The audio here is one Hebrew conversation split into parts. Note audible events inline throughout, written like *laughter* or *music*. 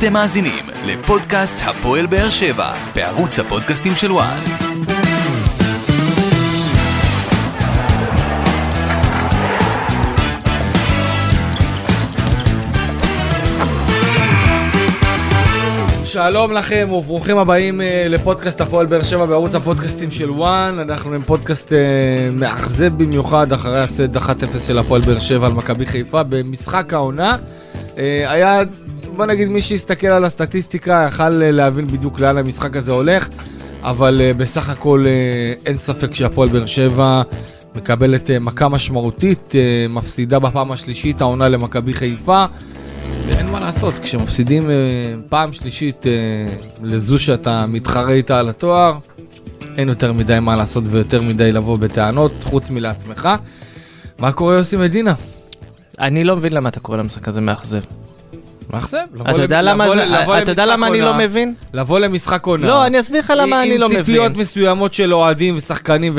אתם מאזינים לפודקאסט הפועל באר שבע בערוץ הפודקאסטים של וואן. שלום לכם וברוכים הבאים אה, לפודקאסט הפועל באר שבע בערוץ הפודקאסטים של וואן. אנחנו עם פודקאסט אה, מאכזב במיוחד אחרי ההפסד 1-0 של הפועל באר שבע על מכבי חיפה במשחק העונה. אה, היה, בוא נגיד, מי שהסתכל על הסטטיסטיקה יכל אה, להבין בדיוק לאן המשחק הזה הולך, אבל אה, בסך הכל אה, אין ספק שהפועל באר שבע מקבלת מכה משמעותית, מפסידה בפעם השלישית העונה למכבי חיפה. ואין מה לעשות, כשמפסידים אה, פעם שלישית אה, לזו שאתה מתחרה איתה על התואר, אין יותר מדי מה לעשות ויותר מדי לבוא בטענות, חוץ מלעצמך. מה קורה יוסי מדינה? אני לא מבין למה אתה קורא למשחק הזה מאכזב. מאכזב? אתה יודע למה אתה יודע למה אני לא מבין? לבוא למשחק עונה. לא, אני אסביר לך למה אני לא עם ציפיות מבין. מסוימות של אוהדים ושחקנים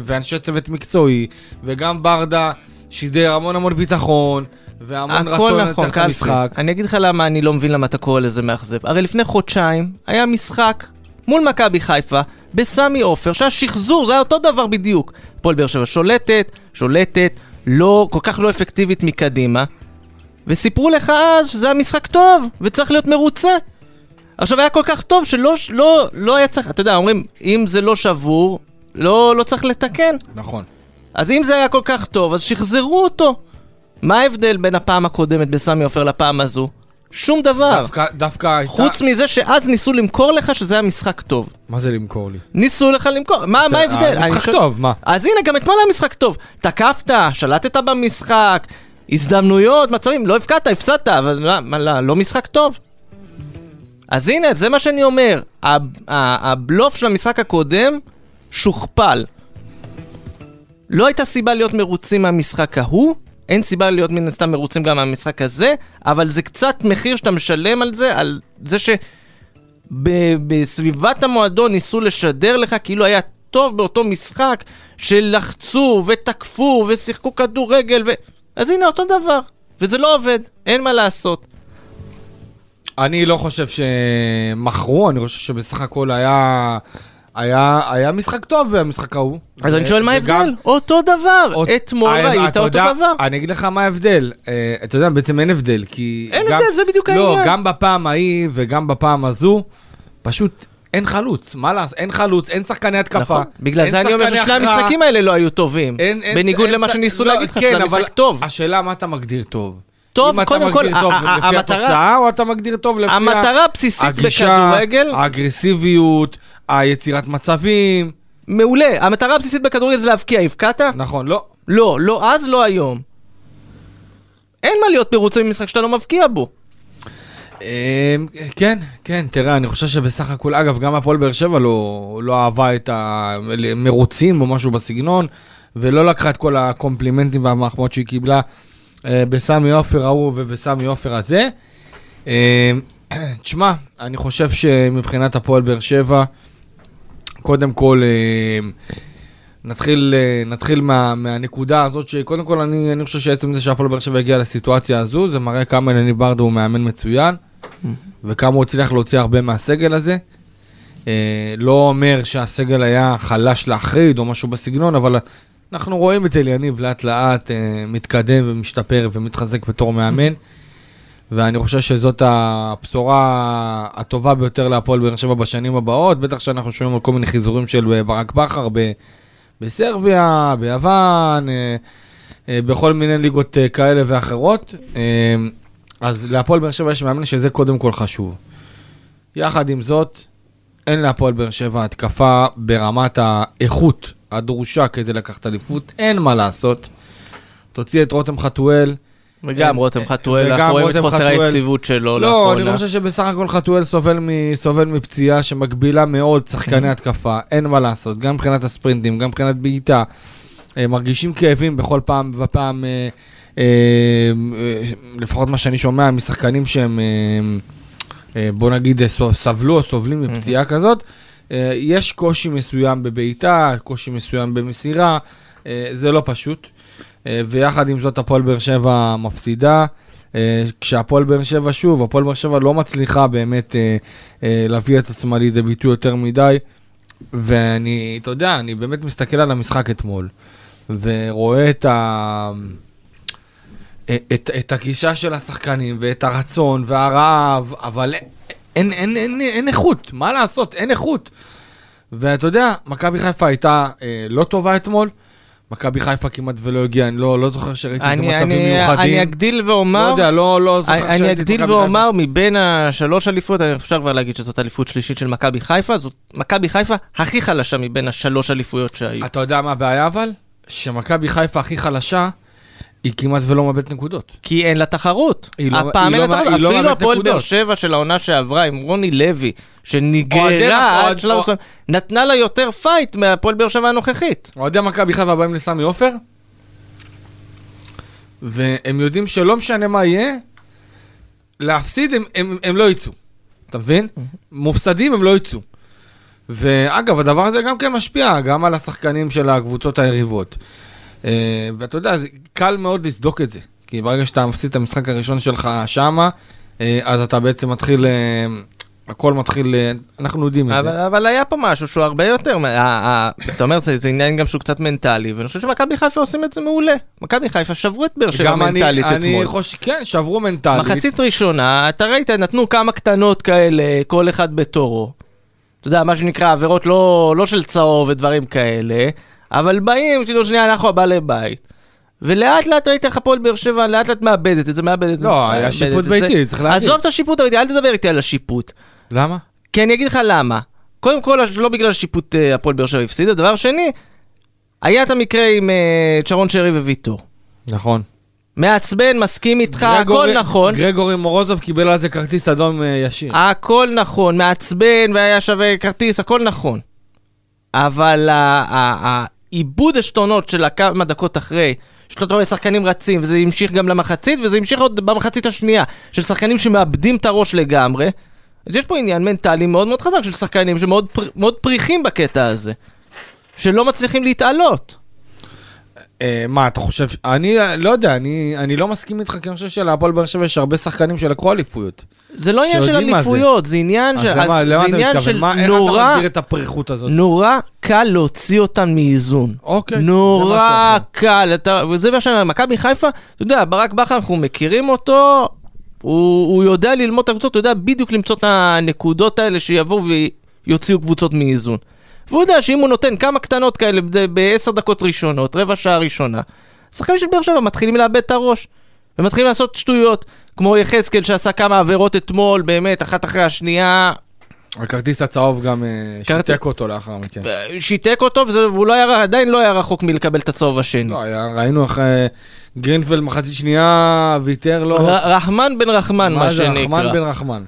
ואנשי צוות מקצועי, וגם ברדה שידר המון המון ביטחון, והמון רצון הכל לנצח נכון, את. המשחק. אני אגיד לך למה אני לא מבין למה אתה קורא לזה מאכזב. הרי לפני חודשיים היה משחק מול מכבי חיפה בסמי עופר, שהיה שחזור, זה היה אותו דבר בדיוק. הפועל באר שבע שולטת, שולטת, לא, כל כך לא אפקטיבית מקדימה, וסיפרו לך אז שזה היה משחק טוב, וצריך להיות מרוצה. עכשיו היה כל כך טוב שלא לא, לא היה צריך, אתה יודע, אומרים, אם זה לא שבור, לא, לא צריך לתקן. נכון. אז אם זה היה כל כך טוב, אז שחזרו אותו. מה ההבדל בין הפעם הקודמת בסמי עופר לפעם הזו? שום דבר. דווקא, דווקא הייתה... חוץ מזה שאז ניסו למכור לך שזה היה משחק טוב. מה זה למכור לי? ניסו לך למכור, מה, מה ההבדל? שואל- טוב, מה? אז הנה, גם אתמול היה משחק טוב. תקפת, שלטת במשחק, הזדמנויות, מצבים, לא הפקדת, הפסדת, אבל לא, מה, לא, לא משחק טוב. אז הנה, זה מה שאני אומר. ה- ה- הבלוף של המשחק הקודם שוכפל. לא הייתה סיבה להיות מרוצים מהמשחק ההוא, אין סיבה להיות מן הסתם מרוצים גם מהמשחק הזה, אבל זה קצת מחיר שאתה משלם על זה, על זה שבסביבת המועדון ניסו לשדר לך כאילו היה טוב באותו משחק, שלחצו ותקפו ושיחקו כדורגל ו... אז הנה אותו דבר, וזה לא עובד, אין מה לעשות. אני לא חושב שמכרו, אני חושב שבסך הכל היה... היה, היה משחק טוב במשחק ההוא. אז אני שואל מה וגם- ההבדל? אותו דבר, עוד- אתמול אה, ראית אותו יודע- דבר. אני אגיד לך מה ההבדל. אה, אתה יודע, בעצם אין הבדל, כי... אין גם- הבדל, זה בדיוק לא, העניין. גם בפעם ההיא וגם בפעם הזו, פשוט אין חלוץ. מה לעשות? אין חלוץ, אין שחקני התקפה. נכון, בגלל זה אני אומר ששני. המשחקים האלה לא היו טובים. אין- אין- בניגוד אין למה שניסו לא, להגיד לך, כן, שזה אבל משחק טוב. השאלה מה אתה מגדיר טוב. טוב, אם קודם אתה כל, מגדיר טוב ה- ה- לפי המטרה- התוצאה, או אתה מגדיר טוב לפי המטרה הבסיסית הגישה, בכדורגל, האגרסיביות, היצירת מצבים. מעולה. המטרה הבסיסית בכדורגל זה להבקיע, הבקעת? נכון, לא. לא, לא אז, לא היום. אין מה להיות מרוצה ממשחק שאתה לא מבקיע בו. אמ, כן, כן, תראה, אני חושב שבסך הכל, אגב, גם הפועל באר שבע לא, לא אהבה את המרוצים או משהו בסגנון, ולא לקחה את כל הקומפלימנטים והמחמאות שהיא קיבלה אה, בסמי עופר ההוא ובסמי עופר הזה. אמ, *clears throat* תשמע, אני חושב שמבחינת הפועל באר שבע, קודם כל, אמ, נתחיל, אה, נתחיל מה, מהנקודה הזאת, שקודם כל אני, אני חושב שעצם זה שהפועל באר שבע הגיע לסיטואציה הזו, זה מראה כמה יניב ברדה הוא מאמן מצוין, וכמה הוא הצליח להוציא הרבה מהסגל הזה. אה, לא אומר שהסגל היה חלש להחריד או משהו בסגנון, אבל אנחנו רואים את אליניב לאט לאט אה, מתקדם ומשתפר ומתחזק בתור מאמן. ואני חושב שזאת הבשורה הטובה ביותר להפועל באר שבע בשנים הבאות, בטח שאנחנו שומעים על כל מיני חיזורים של ברק בכר בסרביה, ביוון, אה, אה, בכל מיני ליגות אה, כאלה ואחרות. אה, אז להפועל באר שבע יש מאמן שזה קודם כל חשוב. יחד עם זאת, אין להפועל באר שבע התקפה ברמת האיכות הדרושה כדי לקחת אליפות, אין מה לעשות. תוציא את רותם חתואל. וגם אין- רותם אה, חתואל, אנחנו רואים את חוסר. היציבות שלו לא, לאחרונה. אני חושב שבסך הכל חתואל סובל, מ, סובל מפציעה שמגבילה מאוד שחקני התקפה, אין מה לעשות, גם מבחינת הספרינטים, גם מבחינת בעיטה. אה, מרגישים כאבים בכל פעם ופעם, אה, אה, אה, לפחות מה שאני שומע משחקנים שהם, אה, אה, בוא נגיד, אה, סבלו או סובלים מפציעה כזאת. אה, יש קושי מסוים בבעיטה, קושי מסוים במסירה, אה, זה לא פשוט. אה, ויחד עם זאת הפועל באר שבע מפסידה. אה, כשהפועל באר שבע, שוב, הפועל באר שבע לא מצליחה באמת אה, אה, להביא את עצמה לידי ביטוי יותר מדי. ואני, אתה יודע, אני באמת מסתכל על המשחק אתמול, ורואה את ה... את, את הגישה של השחקנים, ואת הרצון, והרעב, אבל אין, אין, אין, אין איכות, מה לעשות, אין איכות. ואתה יודע, מכבי חיפה הייתה אה, לא טובה אתמול, מכבי חיפה כמעט ולא הגיעה, אני לא, לא זוכר שראיתי איזה מצבים אני, מיוחדים. אני אגדיל ואומר, לא יודע, לא, לא זוכר אני, שראיתי אני את אגדיל מכבי ואומר, מבין השלוש אליפויות, אני אפשר כבר להגיד שזאת אליפות שלישית של מכבי חיפה, זאת מכבי חיפה הכי חלשה מבין השלוש אליפויות שהיו. חיפה. אתה יודע מה הבעיה אבל? שמכבי חיפה הכי חלשה, היא כמעט ולא מאבדת נקודות. כי אין לה תחרות. היא לא- הפעם אין ל- לה תחרות. לא אפילו הפועל. באר שבע של העונה שעברה עם רוני לוי, שנגררה עד שלב מסוים, נתנה לה יותר פייט מהפועל באר שבע הנוכחית. אוהדי מכבי חיפה באים לסמי עופר, והם יודעים שלא משנה מה יהיה, להפסיד הם, הם, הם לא יצאו. אתה מבין? מופסדים הם לא יצאו. ואגב, הדבר הזה גם כן משפיע גם על השחקנים של הקבוצות היריבות. אה, ואתה יודע, קל מאוד לסדוק את זה. כי ברגע שאתה מפסיד את המשחק הראשון שלך שמה, אה, אז אתה בעצם מתחיל, אה, הכל מתחיל, אנחנו יודעים את אבל, זה. אבל היה פה משהו שהוא הרבה יותר, אתה אומר זה, זה עניין גם שהוא קצת מנטלי, ואני חושב שמכבי חיפה עושים את זה מעולה. מכבי חיפה שברו את באר שבע אני, מנטלית אני אתמול. חושב, כן, שברו מנטלית. מחצית ראשונה, אתה ראית, נתנו כמה קטנות כאלה, כל אחד בתורו. אתה יודע, מה שנקרא עבירות לא, לא של צהוב ודברים כאלה, אבל באים, כאילו שנייה, אנחנו הבעלי בית. ולאט לאט ראית איך הפועל באר שבע לאט לאט מאבדת את זה, מאבדת לא, היה שיפוט את זה. ביתי, צריך להגיד. עזוב את השיפוט הביתי, אל תדבר איתי על השיפוט. למה? כי אני אגיד לך למה. קודם כל, לא בגלל ששיפוט אה, הפועל באר שבע הפסידה, דבר שני, היה את המקרה עם אה, צ'רון שרי וויטור. נכון. מעצבן, מסכים איתך, הכל נכון. גרגורי מורוזוב קיבל על זה כרטיס אדום אה, ישיר. הכל נכון, מעצבן והיה שווה כרטיס, הכל נכון. אבל העיבוד עשתונות של הכמה דקות אחרי, שאתה רואה שחקנים רצים, וזה המשיך גם למחצית, וזה המשיך עוד במחצית השנייה, של שחקנים שמאבדים את הראש לגמרי. אז יש פה עניין מנטלי מאוד מאוד חזק של שחקנים שמאוד פר, פריחים בקטע הזה. שלא מצליחים להתעלות. אה, מה, אתה חושב... אני אה, לא יודע, אני אני לא מסכים איתך, כי אני חושב שלהפועל באר שבע יש הרבה שחקנים שלקחו אליפויות. זה לא עניין של מה זה. אליפויות, זה עניין אז של... למה אז למה זה אתה מתכוון? של מה- איך אתה נורא... מסביר את הפריחות הזאת? נורא קל להוציא אותן מאיזון. אוקיי. נורא. קל, אתה, וזה מה שאני אומר, מכבי חיפה, אתה יודע, ברק בכר, אנחנו מכירים אותו, הוא, הוא יודע ללמוד את הקבוצות, הוא יודע בדיוק למצוא את הנקודות האלה שיבואו ויוציאו קבוצות מאיזון. והוא יודע שאם הוא נותן כמה קטנות כאלה בעשר דקות ראשונות, רבע שעה ראשונה, שחקנים של באר שבע מתחילים לאבד את הראש. ומתחילים לעשות שטויות, כמו יחזקאל שעשה כמה עבירות אתמול, באמת, אחת אחרי השנייה, הכרטיס הצהוב גם אה, כרטיס- שיתק אותו לאחר מכן. שיתק אותו, והוא לא היה, עדיין לא היה רחוק מלקבל את הצהוב השני. לא, היה- ראינו איך אה, גרינפלד מחצית שנייה ויתר לו. ר- רחמן בן רחמן, מה זה רחמן שנקרא. בן רחמן?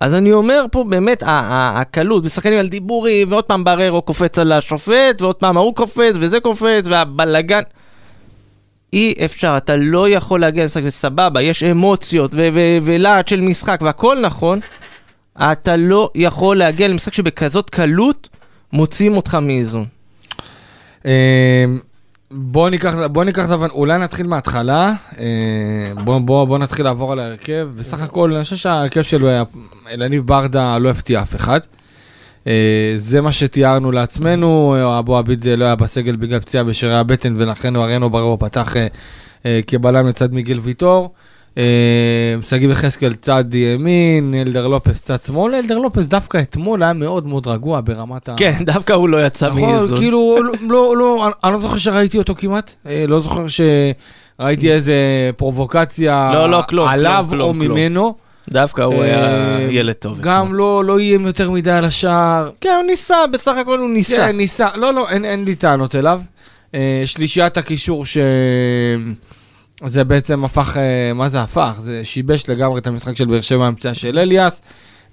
אז אני אומר פה באמת, הקלות, משחקנים על דיבורים, ועוד פעם בררו קופץ על השופט, ועוד פעם ההוא קופץ, וזה קופץ, והבלגן. אי אפשר, אתה לא יכול להגיע למשחק, וסבבה, יש אמוציות, ולהט של משחק, והכל נכון, אתה לא יכול להגיע למשחק שבכזאת קלות מוציאים אותך מאיזון. אה, בוא ניקח, בוא ניקח, אולי נתחיל מההתחלה, אה, בוא, בוא, בוא נתחיל לעבור על ההרכב, בסך הכל אני חושב שההרכב שלו היה, אלניב ברדה לא הפתיע אף אחד. אה, זה מה שתיארנו לעצמנו, אה, אבו עביד אה, לא היה בסגל בגלל פציעה בשרירי הבטן ולכן אריאנו בררו פתח אה, אה, כבלם לצד מיגל ויטור. אה, שגיב יחזקאל צד ימין, אלדר לופס צד שמאל, אלדר לופס דווקא אתמול היה מאוד מאוד רגוע ברמת ה... כן, דווקא הוא לא יצא נכון, מאיזון. כאילו, לא, לא, לא, אני- לא זוכר שראיתי אותו כמעט, אה, לא זוכר שראיתי איזה פרובוקציה לא, לא, עליו או. ממנו. דווקא הוא היה אה, ילד טוב. גם לא, איים יותר מדי על השער. כן, הוא ניסה, בסך הכל הוא ניסה. כן, ניסה, לא, לא, אין, לי טענות אליו. שלישיית הקישור ש... זה בעצם הפך, אה, מה זה הפך? זה שיבש לגמרי את המשחק של באר שבע פציעה של אליאס,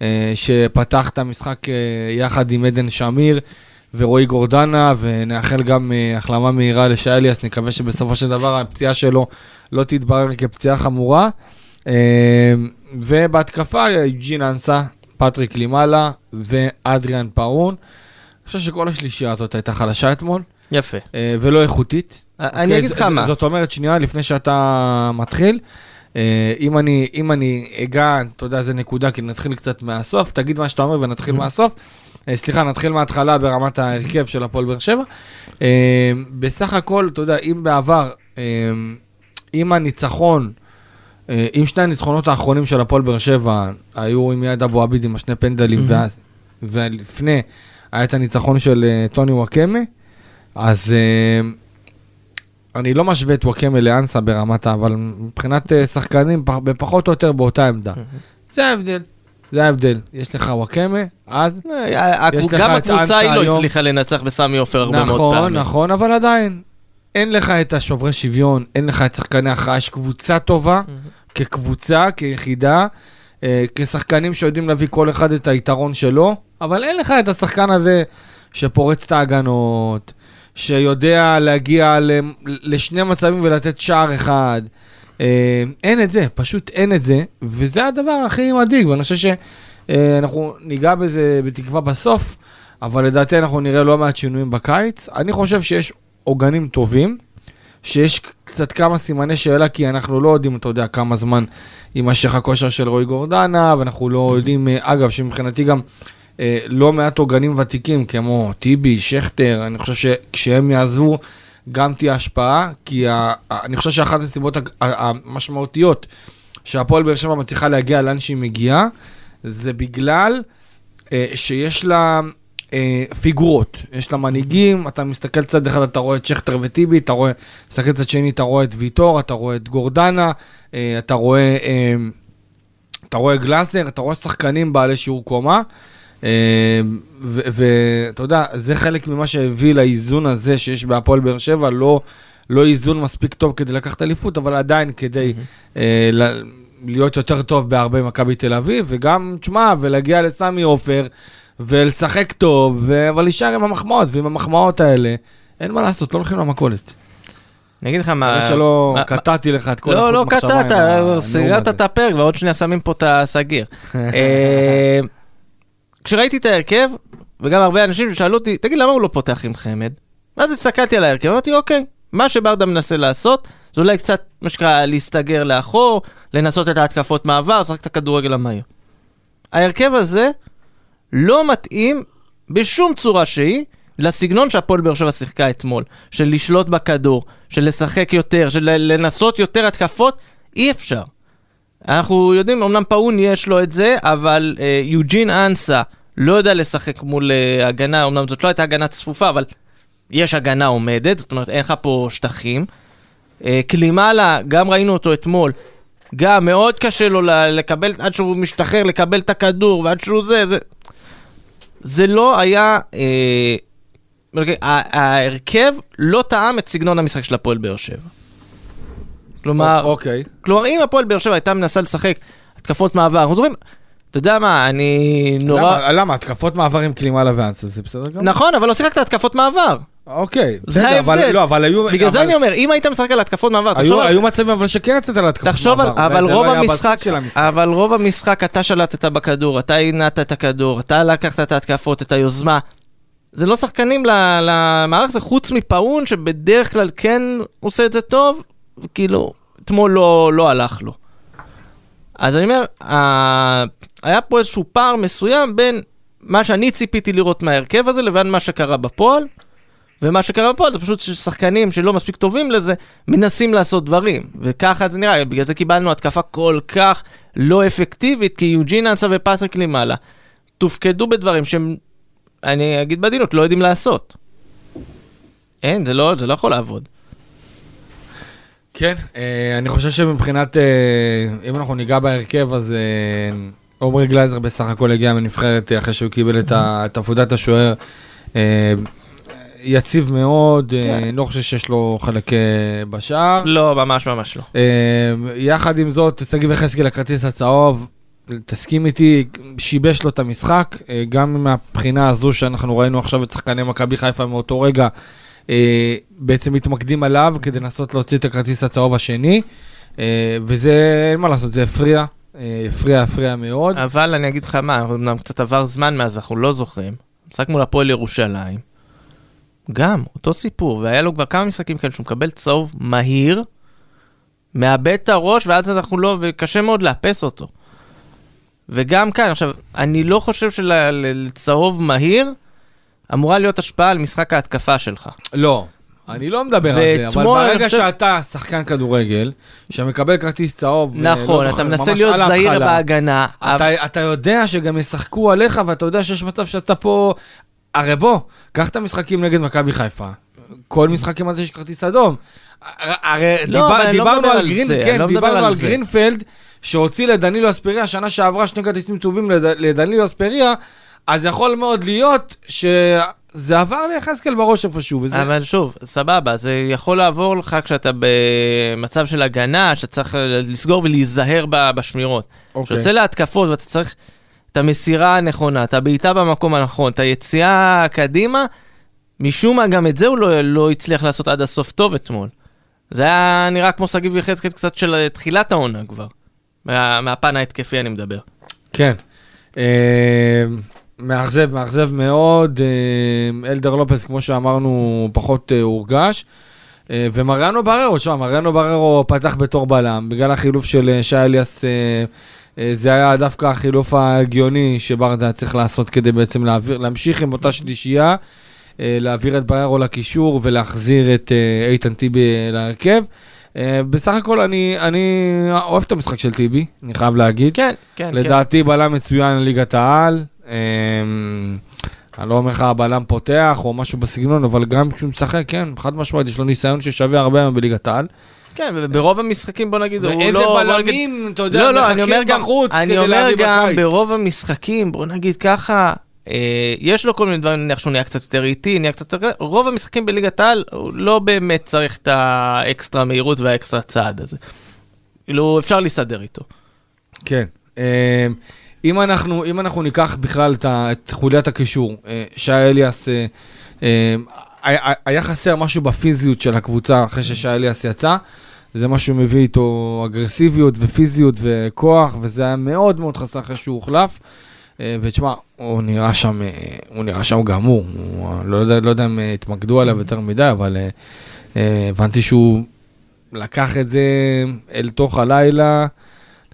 אה, שפתח את המשחק אה, יחד עם עדן שמיר ורועי גורדנה, ונאחל גם החלמה מהירה לשי אליאס, נקווה שבסופו של דבר הפציעה שלו לא תתברר כפציעה חמורה. ובהתקפה, ג'ין אנסה, פטריק לימאלה ואדריאן פארון. אני חושב שכל השלישייה הזאת הייתה חלשה אתמול, יפה. אה, ולא איכותית. אני אוקיי, אגיד ז- לך מה. זאת אומרת, שנייה לפני שאתה מתחיל, אה, אם אני, אם אני אגע, אתה יודע, זה נקודה, כי נתחיל קצת מהסוף, תגיד מה שאתה אומר ונתחיל מהסוף. אה, סליחה, נתחיל מההתחלה ברמת ההרכב של הפועל באר שבע. אה, בסך הכל, אתה יודע, אם בעבר, אה, אם הניצחון, אה, אם שני הניצחונות האחרונים של הפועל באר שבע היו עם יד אבו עביד עם השני פנדלים, מהמם. ואז, ולפני היה את הניצחון של אה, טוני וואקמה, אז אה, אני לא משווה את וואקמה לאנסה ברמת ה... אבל מבחינת אה, שחקנים, פח- בפחות או יותר באותה עמדה. זה ההבדל, זה ההבדל. יש לך וואקמה, אז... אה, גם את הקבוצה היא לא. הצליחה לנצח בסמי עופר הרבה מאוד נכון, פעמים. נכון, אבל עדיין, אין לך את השוברי שוויון, אין לך את שחקני הכרעה, יש קבוצה טובה, כקבוצה, כיחידה, אה, כשחקנים שיודעים להביא כל אחד את היתרון שלו, אבל אין לך את השחקן הזה שפורץ את ההגנות, שיודע להגיע לשני מצבים ולתת שער אחד. אה, אין את זה, פשוט אין את זה, וזה הדבר הכי מדאיג, ואני חושב שאנחנו ניגע בזה בתקווה בסוף, אבל לדעתי אנחנו נראה לא מעט שינויים בקיץ. אני חושב שיש עוגנים טובים, שיש קצת כמה סימני שאלה, כי אנחנו לא יודעים, אתה יודע, כמה זמן יימשך הכושר של רועי גורדנה, ואנחנו לא יודעים, אה, אגב, שמבחינתי גם לא מעט עוגנים ותיקים, כמו טיבי, שכטר, אני חושב שכשהם יעזבו, גם תהיה השפעה, כי אני חושב שאחת הסיבות המשמעותיות שהפועל באר שבע מצליחה להגיע לאן שהיא מגיעה, זה בגלל אה, שיש לה אה, פיגורות, יש לה מנהיגים, אתה מסתכל צד אחד, אתה רואה את שכטר וטיבי, אתה רואה, מסתכל צד שני, אתה רואה את ויטור, אתה רואה את גורדנה, אה, אתה רואה, אה, אתה רואה גלאזר, אתה רואה שחקנים בעלי שיעור קומה. אה, ו- ואתה יודע, זה חלק ממה שהביא לאיזון הזה שיש בהפועל באר שבע, לא, לא איזון מספיק טוב כדי לקחת אליפות, אבל עדיין כדי אה, ל- להיות יותר טוב בהרבה ממכבי תל אביב, וגם, תשמע, ולהגיע לסמי עופר, ולשחק טוב, ו- אבל להישאר עם המחמאות, ועם המחמאות האלה, אין מה לעשות, לא הולכים למכולת. אני אגיד לך מה... מקווה שלא מה- קטעתי לך את כל לא, לא קטעת, סגרת. את הפרק ועוד שנייה שמים פה את הסגיר. *laughs* כשראיתי את ההרכב, וגם הרבה אנשים שאלו אותי, תגיד, למה הוא לא פותח עם חמד? ואז הסתכלתי על ההרכב, אמרתי, אוקיי, מה שברדה מנסה לעשות, זה אולי קצת, מה שנקרא, להסתגר לאחור, לנסות את ההתקפות מעבר, לשחק את הכדורגל המהיר. ההרכב הזה לא מתאים בשום צורה שהיא לסגנון שהפועל באר שבע שיחקה אתמול, של לשלוט בכדור, של לשחק יותר, של לנסות יותר התקפות, אי אפשר. אנחנו יודעים, אמנם פאון יש לו את זה, אבל אה, יוג'ין אנסה לא יודע לשחק מול אה, הגנה, אמנם זאת לא הייתה הגנה צפופה, אבל יש הגנה עומדת, זאת אומרת אין לך פה שטחים. אה, קלימאלה, גם ראינו אותו אתמול, גם מאוד קשה לו לקבל, עד שהוא משתחרר לקבל את הכדור, ועד שהוא זה, זה... זה לא היה... אה, ה- ההרכב לא טעם את סגנון המשחק של הפועל באר שבע. כלומר, אוקיי. כלומר, אם הפועל באר שבע הייתה מנסה לשחק התקפות מעבר, אנחנו זוכרים, אתה יודע מה, אני נורא... למה, למה? התקפות מעבר עם קלימאלה ואנסה, זה בסדר גמור? נכון, אבל לא שיחקת התקפות מעבר. אוקיי. זה ההבדל. לא, אבל היו... בגלל זה אבל- אני אומר, אם היית משחק על התקפות מעבר, תחשוב היו, על... היו מצבים אבל שכן יצאת על התקפות תחשוב מעבר, אבל וזה רוב לא המשחק. אבל רוב המשחק אתה שלטת בכדור, אתה הנעת את הכדור, אתה לקחת את ההתקפות, את היוזמה. זה לא שחקנים למערך הזה, חוץ מפאון, שבדרך כלל כן עושה את זה טוב, כאילו, אתמול לא, לא הלך לו. אז אני אומר, ה- היה פה איזשהו פער מסוים בין מה שאני ציפיתי לראות מההרכב הזה לבין מה שקרה בפועל. ומה שקרה בפועל זה פשוט ששחקנים שלא מספיק טובים לזה, מנסים לעשות דברים. וככה זה נראה, בגלל זה קיבלנו התקפה כל כך לא אפקטיבית, כי יוג'ין אנסה ופטריק לימאלה תופקדו בדברים שהם, אני אגיד בעדינות, לא יודעים לעשות. אין, זה לא, זה לא יכול לעבוד. כן, אה, אני חושב שמבחינת, אה, אם אנחנו ניגע בהרכב, אז אה, עומרי גלייזר בסך הכל הגיע מנבחרת אחרי שהוא קיבל את עבודת השוער. יציב מאוד, אה, כן. לא חושב שיש לו חלק בשער. לא, ממש ממש לא. יחד עם זאת, שגיב יחזקאל הכרטיס הצהוב, תסכים איתי, שיבש לו את המשחק, גם מהבחינה הזו שאנחנו ראינו עכשיו את שחקני מכבי חיפה מאותו רגע, בעצם מתמקדים עליו כדי לנסות להוציא את הכרטיס הצהוב השני, אה, וזה, אין מה לעשות, זה הפריע, אה, הפריע, הפריע מאוד. אבל אני אגיד לך מה, אמנם קצת עבר זמן מאז, אנחנו לא זוכרים. משחק מול הפועל ירושלים. גם, אותו סיפור, והיה לו כבר כמה משחקים כאלה שהוא מקבל צהוב מהיר, מאבד את הראש, ואז אנחנו לא, וקשה מאוד לאפס אותו. וגם כאן, עכשיו, אני לא חושב שלצהוב מהיר אמורה להיות השפעה על משחק ההתקפה שלך. לא, אני לא מדבר על זה, אבל ברגע חושב- שאתה שחקן כדורגל, שמקבל כרטיס צהוב, ולא נכון, זוכר, אתה מנסה להיות זהיר ההתחלה, בהגנה. אבל- אתה, אתה יודע שגם ישחקו עליך, ואתה יודע שיש מצב שאתה פה... הרי בוא, קח את המשחקים נגד מכבי חיפה. כל משחק כמעט יש כרטיס אדום. הרי לא, דיבר, לא דיברנו מדבר על על גרין, זה, כן, לא דיברנו על על. גרינפלד, שהוציא לדנילו אספריה שנה שעברה שני כרטיסים צהובים לד, לדנילו אספריה, אז יכול מאוד להיות שזה עבר ליחזקאל בראש איפשהו, וזה... אבל שוב, סבבה, זה יכול לעבור לך כשאתה במצב של הגנה, שאתה צריך לסגור ולהיזהר בשמירות. אוקיי. כשאתה יוצא להתקפות ואתה צריך את המסירה הנכונה, את הבעיטה במקום הנכון, את היציאה קדימה, משום מה גם את זה הוא לא, לא הצליח לעשות עד הסוף טוב אתמול. זה היה נראה כמו שגיב יחזקאל קצת של תחילת העונה כבר. מה, מהפן ההתקפי אני מדבר. כן. מאכזב, מאכזב מאוד. אה, אלדר לופס, כמו שאמרנו, פחות אה, הורגש. אה, ומריאנו בררו, תשמע, מריאנו בררו פתח בתור בלם, בגלל החילוף של שי אליאס, זה היה דווקא החילוף ההגיוני שברדה צריך לעשות כדי בעצם להעביר, להמשיך עם אותה שלישייה, להעביר את בררו לקישור ולהחזיר את איתן טיבי להרכב. בסך הכל אני, אני אוהב את המשחק של טיבי, אני חייב להגיד. כן, כן, לדעתי בלם מצוין לליגת העל. אמ, אני לא אומר לך בלם פותח או משהו בסגנון, אבל גם כשהוא משחק, כן, חד משמעית, יש לו ניסיון ששווה הרבה היום בליגת העל. כן, וברוב המשחקים בוא נגיד, הוא ואיזה לא... נגיד- בלמים, אתה יודע, לא, לא, אני אומר מחכים גם, בחוץ אני כדי אומר להביא גם בקיץ. ברוב המשחקים, בוא נגיד ככה, אה, יש לו כל מיני דברים, נניח שהוא נהיה קצת יותר איטי, נהיה קצת יותר... רוב המשחקים בליגת העל, הוא לא באמת צריך את האקסטרה מהירות והאקסטרה צעד הזה. כאילו, אפשר להסתדר איתו. כן. אם אנחנו, אם אנחנו ניקח בכלל את, את חוליית הקישור, אה, שי אליאס, אה, אה, היה חסר משהו בפיזיות של הקבוצה אחרי ששי אליאס יצא. זה מה שהוא מביא איתו אגרסיביות ופיזיות וכוח, וזה היה מאוד מאוד חסר אחרי שהוא הוחלף. ותשמע, הוא נראה שם, הוא נראה שם גמור. לא, יודע, לא יודע אם התמקדו עליו יותר מדי, אבל הבנתי שהוא לקח את זה אל תוך הלילה.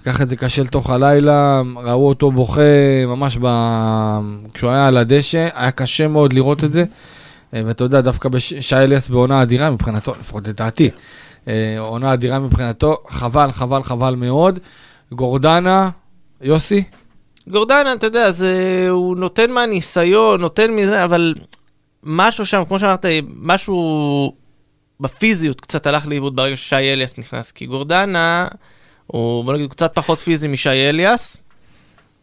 לקח את זה קשה לתוך הלילה, ראו אותו בוכה ממש ב... כשהוא היה על הדשא, היה קשה מאוד לראות את זה. אה, ואתה יודע, דווקא בשי אליאס בעונה אדירה מבחינתו, לפחות לדעתי, אה, עונה אדירה מבחינתו, חבל, חבל, חבל מאוד. גורדנה, יוסי? גורדנה, אתה יודע, זה, הוא נותן מהניסיון, נותן מזה, אבל משהו שם, כמו שאמרת, משהו בפיזיות קצת הלך לאיבוד ברגע ששי אליאס נכנס, כי גורדנה, הוא בוא נגיד קצת פחות פיזי משי אליאס,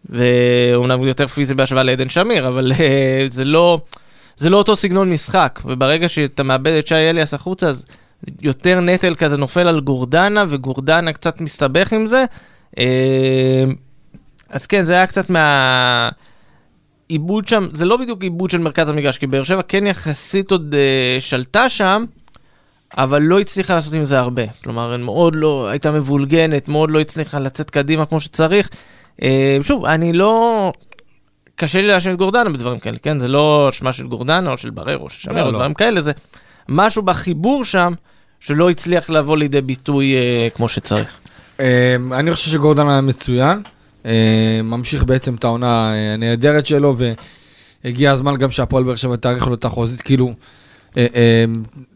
ואומנם יותר פיזי בהשוואה לעדן שמיר, אבל אה, זה לא, זה לא אותו סגנון משחק, וברגע שאתה מאבד את שי אליאס החוצה, אז יותר נטל כזה נופל על גורדנה, וגורדנה קצת מסתבך עם זה. אה, אז כן, זה היה קצת מה... עיבוד שם, זה לא בדיוק עיבוד של מרכז המגרש, כי באר שבע כן יחסית עוד uh, שלטה שם, אבל לא הצליחה לעשות עם זה הרבה. כלומר, מאוד לא, הייתה מבולגנת, מאוד לא הצליחה לצאת קדימה כמו שצריך. Uh, שוב, אני לא... קשה לי להאשים את גורדנה בדברים כאלה, כן? זה לא אשמה של גורדנה או של בררו, או של שמיר לא, או לא. דברים כאלה, זה משהו בחיבור שם שלא הצליח לבוא לידי ביטוי uh, כמו שצריך. אה, אני חושב שגורדן היה מצוין. אה, ממשיך בעצם את העונה אה, הנהדרת שלו, והגיע הזמן גם שהפועל באר שבע תאריך לו את החוזית, כאילו, אה, אה,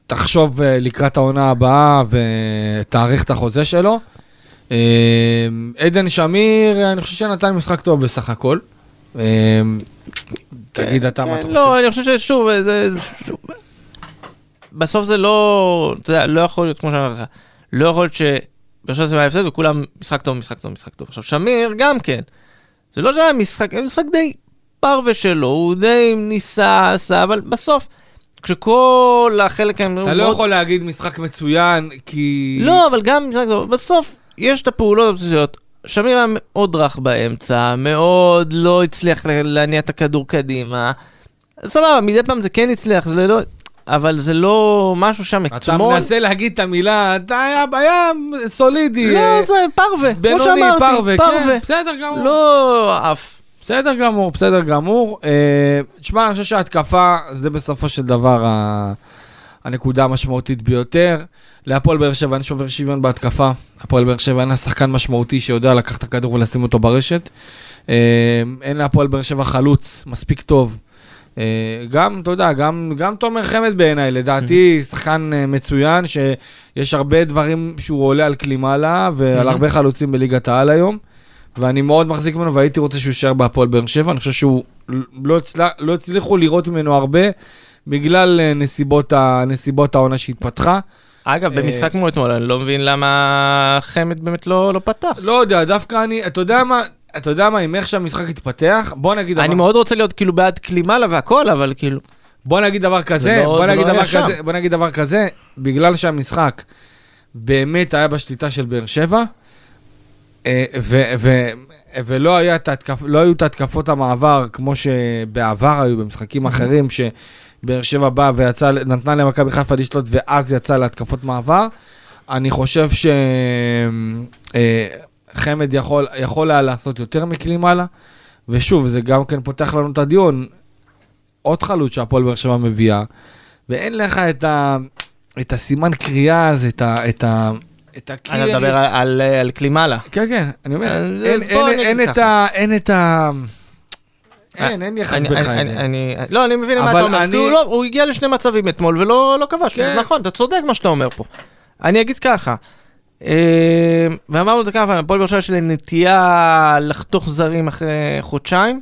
תחשוב אה, לקראת העונה הבאה ותאריך את החוזה שלו. אה, עדן שמיר, אני חושב שנתן משחק טוב בסך הכל. אה, תגיד אתה מה אתה חושב. לא, אני חושב ששוב, זה... שוב, בסוף זה לא, אתה יודע, לא יכול להיות, כמו שאמרתי לך, לא יכול להיות שבע זה מההפסד וכולם משחק טוב, משחק טוב, משחק טוב. עכשיו, שמיר גם כן. זה לא שהיה משחק, היה משחק די פרווה שלו, הוא די ניסה, עשה, אבל בסוף, כשכל החלק... אתה לא יכול להגיד משחק מצוין, כי... לא, אבל גם משחק טוב, בסוף יש את הפעולות הבסיסיות. שמיר היה מאוד רך באמצע, מאוד לא הצליח להניע את הכדור קדימה. סבבה, מדי פעם זה כן הצליח, זה לא... אבל זה לא משהו שם אתה אתמול. מנסה להגיד את המילה, אתה היה, היה סולידי. לא, זה פרווה, כמו שאמרתי, פרווה, פרווה. כן, בסדר גמור. לא עף. בסדר גמור, בסדר גמור. אה, תשמע, אני חושב שההתקפה זה בסופו של דבר ה- הנקודה המשמעותית ביותר. להפועל באר שבע אין שובר שוויון בהתקפה. הפועל באר שבע אין לה שחקן משמעותי שיודע לקחת את הכדור ולשים אותו ברשת. אה, אין להפועל באר שבע חלוץ מספיק טוב. אה, גם, אתה יודע, גם, גם תומר חמד בעיניי, לדעתי, שחקן מצוין, שיש הרבה דברים שהוא עולה על קלימאלה, ועל Mhm. הרבה חלוצים בליגת העל היום, ואני מאוד מחזיק ממנו, והייתי רוצה שהוא יישאר בהפועל באר שבע. אני חושב שהוא, לא, הצל... לא הצליחו לראות ממנו הרבה, בגלל אה, נסיבות, ה... נסיבות העונה שהתפתחה. אגב, אה, במשחק כמו אתמול, אני לא מבין למה חמד באמת לא לא פתח. לא יודע, דווקא אני, אתה יודע מה, אתה יודע מה, עם איך שהמשחק התפתח, בוא נגיד... אני דבר- מאוד רוצה להיות כאילו בעד קלימאלה והכל, אבל כאילו... בוא נגיד דבר כזה, לא- בוא זה נגיד לא דבר. כזה, בוא נגיד דבר כזה, בגלל שהמשחק באמת היה בשליטה של באר שבע, ולא את ההתקפ- לא היו את התקפות המעבר כמו שבעבר היו במשחקים אחרים, שבאר שבע באה ויצאה, נתנה למכבי חיפה לשלוט ואז יצאה להתקפות מעבר. אני חושב שחמד יכול, יכול היה לעשות יותר מקלימאלה, ושוב, זה גם כן פותח לנו את הדיון. עוד חלוץ שהפועל באר שבע מביאה, ואין לך את, ה, את הסימן קריאה הזה, את, ה, את, ה, את הקיר... אני מדבר על- על על קלימאלה. כן, כן, אני אומר, אז אין, את. ה... אין את ה... אין, אין יחס בך את זה. אני- לא, אני מבין מה אתה אומר. אני- לא, הוא הגיע לשני מצבים אתמול ולא לא כבש. כן. נכון, אתה צודק מה שאתה אומר פה. אני אגיד ככה, אה, ואמרנו את זה ככה, הפועל באר שבע יש נטייה לחתוך זרים אחרי חודשיים.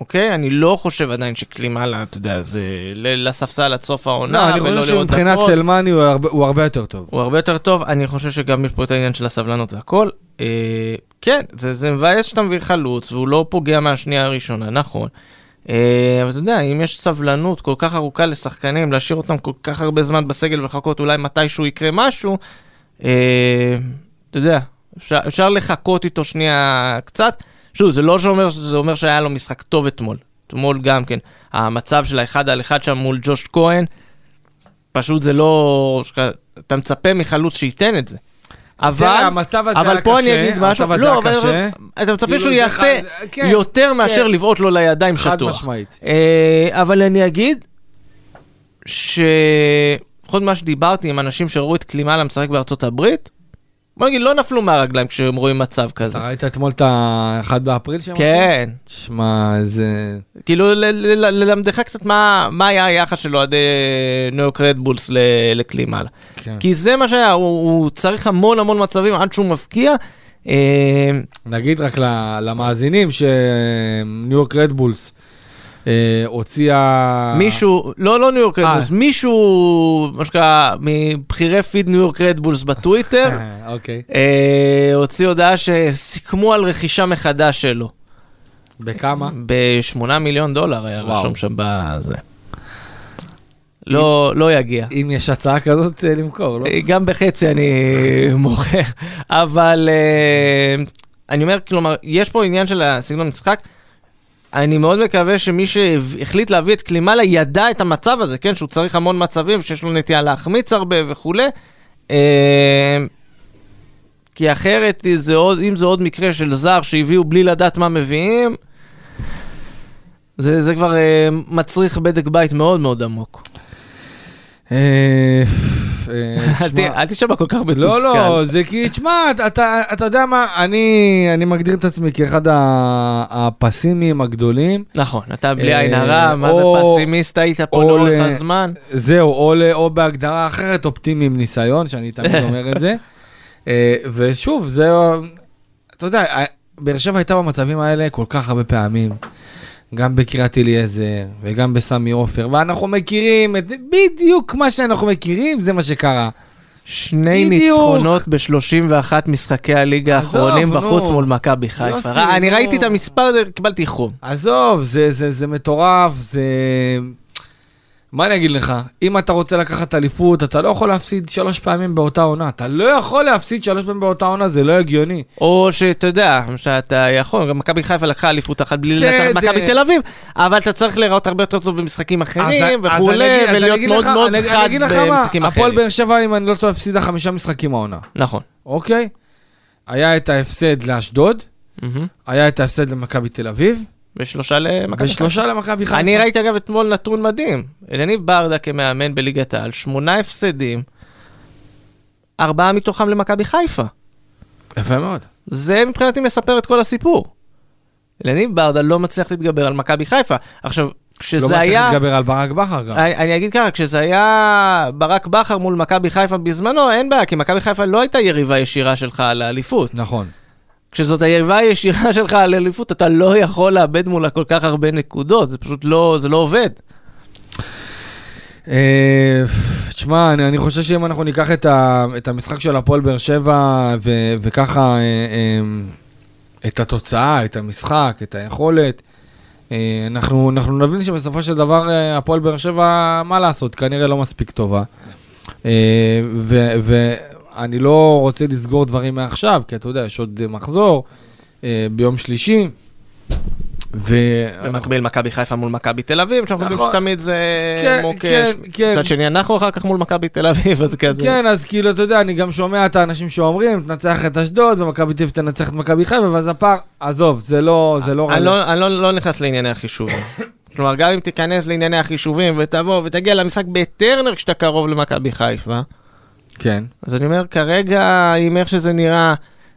אוקיי? אני לא חושב עדיין שקלימאלה, אתה יודע, זה לספסל עד סוף העונה, לא, אני ולא חושב לראות שמבחינת דקות. סלמני הוא הרבה- הוא הרבה יותר טוב. הוא הרבה יותר טוב, אני חושב שגם יש פה את העניין של הסבלנות והכל. אה, כן, זה, זה מבאס שאתה מביא חלוץ, והוא לא פוגע מהשנייה הראשונה, נכון. אה, אבל אתה יודע, אם יש סבלנות כל כך ארוכה לשחקנים, להשאיר אותם כל כך הרבה זמן בסגל ולחכות אולי מתישהו יקרה משהו, אה, אתה יודע, אפשר, אפשר לחכות איתו שנייה קצת. שוב, זה לא שאומר, זה אומר שהיה לו משחק טוב אתמול. אתמול גם כן, המצב של האחד על אחד שם מול ג'וש כהן, פשוט זה לא... אתה מצפה מחלוץ שייתן את זה. אבל, תראה, המצב הזה אבל היה פה אני קשה, אגיד משהו, לא, אבל קשה. אתה מצפה כאילו שהוא יעשה חד- כן, יותר מאשר כן. לבעוט לו לידיים חד שטוח. משמעית. אה, אבל אני אגיד שלפחות ממה שדיברתי עם אנשים שראו את קלימאלה משחק בארצות הברית, בוא נגיד, לא נפלו מהרגליים כשהם רואים מצב כזה. אתה ראית אתמול את ה-1 באפריל שהם עשו? כן, שמע, זה... כאילו ל- ל- ל- ללמדך קצת מה מה היה היחס של אוהדי ניו יורק רדבולס ל- לקלימאלה. כן. כי זה מה שהיה, הוא, הוא צריך המון המון מצבים עד שהוא מבקיע. אה, נגיד רק למאזינים שניו יורק רדבולס הוציאה... מישהו, לא, לא ניו יורק אה. רדבולס, מישהו, מה שנקרא, מבכירי פיד ניו יורק רדבולס בטוויטר, *laughs* אה, אוקיי. אה, הוציא הודעה שסיכמו על רכישה מחדש שלו. בכמה? ב-8 מיליון דולר היה. רשום שם בזה. לא, לא יגיע. אם יש הצעה כזאת אה, למכור, לא? גם בחצי אני *laughs* מוכר, אבל אה, אני אומר, כלומר, יש פה עניין של הסגנון משחק. אני מאוד מקווה שמי שהחליט להביא את קלימאלה ידע את המצב הזה, כן? שהוא צריך המון מצבים, שיש לו נטייה להחמיץ הרבה וכולי. אה, כי אחרת, זה עוד, אם זה עוד מקרה של זר שהביאו בלי לדעת מה מביאים, זה, זה כבר אה, מצריך בדק בית מאוד מאוד עמוק. אה, אל תשמע, כל כך מתוסכל. לא, לא, זה כי, תשמע, אתה- יודע מה, אני מגדיר את עצמי כאחד הפסימיים הגדולים. נכון, אתה בלי אה, עין הרע, מה זה פסימיסט היית פה או לאורך הזמן? זהו, או, בהגדרה אחרת, אופטימי עם ניסיון, שאני תמיד *laughs* אומר את זה. אה, ושוב, זה, אתה יודע, באר שבע הייתה במצבים האלה כל כך הרבה פעמים. גם בקריית אליעזר, וגם בסמי עופר, ואנחנו מכירים את בדיוק מה שאנחנו מכירים, זה מה שקרה. שני בדיוק. ניצחונות ב-31 משחקי הליגה האחרונים נו. בחוץ מול מכבי חיפה. יוסי, אני נו. ראיתי את המספר קיבלתי חום. עזוב, זה, זה, זה מטורף, זה... מה אני אגיד לך? אם אתה רוצה לקחת אליפות, אתה לא יכול להפסיד שלוש פעמים באותה עונה. אתה לא יכול להפסיד שלוש פעמים באותה עונה, זה לא הגיוני. או שאתה יודע, שאתה יכול, גם מכבי חיפה לקחה אליפות אחת בלי. לנצח את מכבי תל אביב, אבל אתה צריך להיראות הרבה יותר טוב במשחקים אחרים וכולי, ולהיות מאוד לך- מאוד אני- חד במשחקים הפועל אחרים. באר שבע, אם אני לא טועה, הפסידה חמישה משחקים העונה, נכון. אוקיי? היה את ההפסד לאשדוד. היה את ההפסד למכבי תל אביב, ושלושה למכבי חיפה. ושלושה למכבי חיפה. אני ראיתי אגב אתמול נתון מדהים. אלניב ברדה כמאמן בליגת העל, שמונה הפסדים, ארבעה מתוכם למכבי חיפה. יפה מאוד. זה מבחינתי מספר את כל הסיפור. אלניב ברדה לא מצליח להתגבר על מכבי חיפה. עכשיו, לא כשזה מצליח היה... להתגבר על ברק בכר גם. אני, אני אגיד ככה, כשזה היה ברק בכר מול מכבי חיפה בזמנו, אין בעיה, כי מכבי חיפה לא הייתה יריבה ישירה שלך על האליפות. נכון. כשזאת היריבה הישירה *laughs* שלך על האליפות, אתה לא יכול לאבד מולה כל כך הרבה נקודות, זה פשוט לא, זה לא עובד. אה, תשמע, אני, אני חושב שאם אנחנו ניקח את, ה, את המשחק של הפועל באר שבע ו, וככה אה, אה, את התוצאה, את המשחק, את היכולת, אנחנו, אנחנו נבין שבסופו של דבר הפועל באר שבע, מה לעשות, כנראה לא מספיק טובה. אה, ו- ואני לא רוצה לסגור דברים מעכשיו, כי אתה יודע, יש עוד מחזור אה, ביום שלישי. ואנחנו במקביל מכבי חיפה מול מכבי תל אביב, שאנחנו יודעים נכון. שתמיד זה כן, מוקש. כן, כן. מצד שני, אנחנו אחר כך מול מכבי תל אביב, אז כזה. כן, אז כאילו, אתה יודע, אני גם שומע את האנשים שאומרים, תנצח את אשדוד, ומכבי תל אביב תנצח את מכבי חיפה, ואז הפער, עזוב, זה לא, זה לא אני. לא, אני לא, לא נכנס לענייני החישובים. *laughs* כלומר, גם אם תיכנס לענייני החישובים ותבוא ותגיע למשחק בטרנר כשאתה קרוב למכבי חיפה, כן. אז אני אומר, כרגע, עם איך שזה נראה,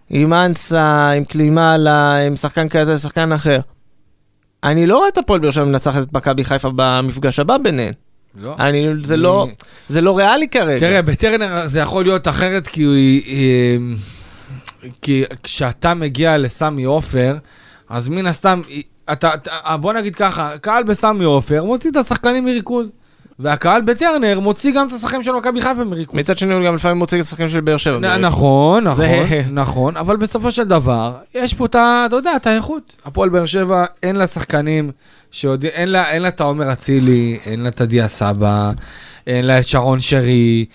עם אנסה, עם קלימאלה, עם שחקן כזה, שחקן אחר, אני לא רואה את הפועל שבע מנצחת את מכבי חיפה במפגש הבא ביניהן. לא. אני, זה לא, זה לא ריאלי כרגע. תראה, בטרנר זה יכול להיות אחרת, כי. אה, כי כשאתה מגיע לסמי עופר, אז מן הסתם, אתה, אתה, בוא נגיד ככה, קהל בסמי עופר מוציא את השחקנים מריכוז, והקהל בטרנר מוציא גם את השחקנים של מכבי חיפה מריכוז. מצד שני, הוא גם לפעמים מוציא את השחקנים של באר שבע. נ- נכון, נכון, נכון, אבל בסופו של דבר, יש פה את ה... אתה יודע, את האיכות. הפועל באר שבע, אין לה שחקנים שיודעים, אין לה, אין לה את העומר אצילי, אין לה את עדיה סבא, אין לה את שרון שרי,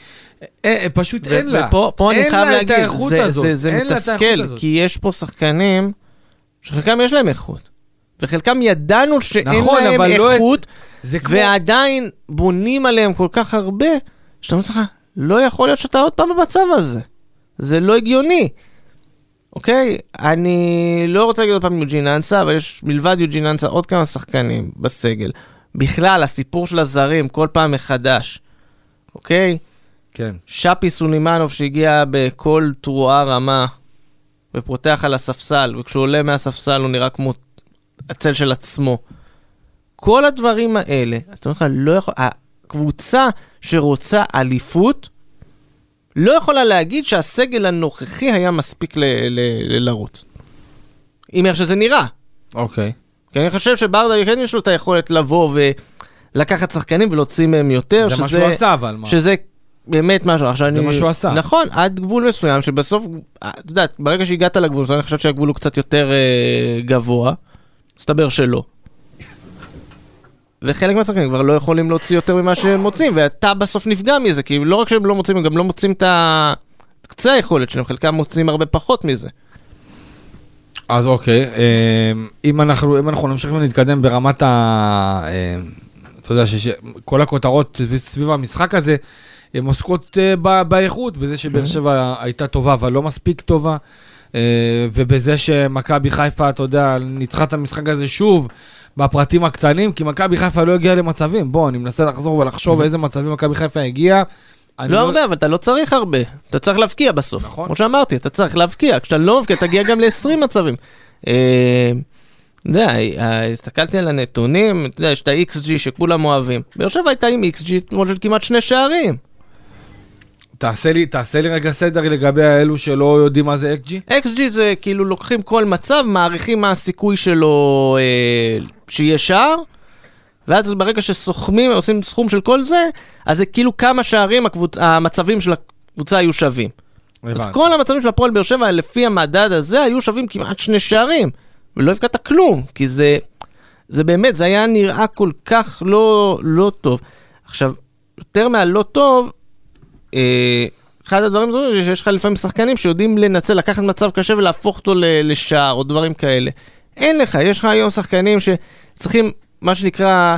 אה, אה, פשוט ו- אין לה. ופה פה אני אין חייב להגיד, זה. זה, מתסכל. כי יש פה שחקנים שחלקם יש להם איכות, וחלקם ידענו שאין נכון, להם אבל לא איכות, זה כמו... ועדיין בונים עליהם כל כך הרבה, שאתה אומר לך, לא יכול להיות שאתה עוד פעם במצב הזה. זה לא הגיוני. אוקיי? אני לא רוצה להגיד עוד פעם יוג'ין אנסה, אבל יש מלבד יוג'ין אנסה עוד כמה שחקנים בסגל. בכלל, הסיפור של הזרים כל פעם מחדש. אוקיי? כן. שפי סולימנוב שהגיע בכל תרועה רמה ופותח על הספסל, וכשהוא עולה מהספסל הוא נראה כמו הצל של עצמו. כל הדברים האלה, אתה אומר לך, לא יכול... הקבוצה שרוצה אליפות, לא יכולה להגיד שהסגל הנוכחי היה מספיק ל- ל- ל- לרוץ. עם איך שזה נראה. אוקיי. כי אני חושב שברדה כן יש לו את היכולת לבוא ולקחת שחקנים ולהוציא מהם יותר, זה מה שהוא עשה, אבל מה? שזה באמת משהו. עכשיו זה אני... מה שהוא עשה. נכון, עד גבול מסוים, שבסוף, אה, אתה יודע, ברגע שהגעת לגבול, אני חושב שהגבול הוא קצת יותר אה, גבוה, מסתבר שלא. וחלק מהשחקנים כבר לא יכולים להוציא יותר ממה שהם מוצאים, ואתה בסוף נפגע מזה, כי לא רק שהם לא מוצאים, הם גם לא מוצאים את ה... את קצה היכולת שלהם, חלקם מוצאים הרבה פחות מזה. אז אוקיי, אה, אם אנחנו, אם אנחנו נמשיך ונתקדם ברמת ה... אה, אתה יודע שכל הכותרות סביב- המשחק הזה, הן עוסקות אה, באיכות, בזה שבאר שבע הייתה טובה אבל לא מספיק טובה, ובזה שמכבי חיפה, אתה יודע, ניצחה את המשחק הזה שוב בפרטים הקטנים, כי מכבי חיפה לא הגיעה למצבים. בוא, אני מנסה לחזור ולחשוב איזה מצבים מכבי חיפה הגיעה. אני לא הרבה, אבל אתה לא צריך הרבה. אתה צריך להבקיע בסוף. נכון. כמו שאמרתי, אתה צריך להבקיע. כשאתה לא מבקיע, תגיע גם ל-20 מצבים. אה, אתה יודע, אה, הסתכלתי על הנתונים, אתה יודע, יש את ה-XG שכולם אוהבים. באר שבע הייתה עם XG אתמול של כמעט שני שערים. תעשה לי, תעשה לי רגע סדר לגבי האלו שלא יודעים מה זה XG. XG זה כאילו לוקחים כל מצב, מעריכים מה הסיכוי שלו אה, שיהיה שער, ואז ברגע שסוכמים, עושים סכום של כל זה, אז זה כאילו כמה שערים הקבוצ... המצבים של הקבוצה היו שווים. אז הבנתי. כל המצבים של הפועל באר שבע לפי המדד הזה היו שווים כמעט שני שערים, ולא הבקעת כלום, כי זה, זה באמת, זה היה נראה כל כך לא, לא טוב. עכשיו, יותר מהלא טוב, אחד הדברים זה שיש לך לפעמים שחקנים שיודעים לנצל, לקחת מצב קשה ולהפוך אותו לשער או דברים כאלה. אין לך, יש לך היום שחקנים שצריכים, מה שנקרא,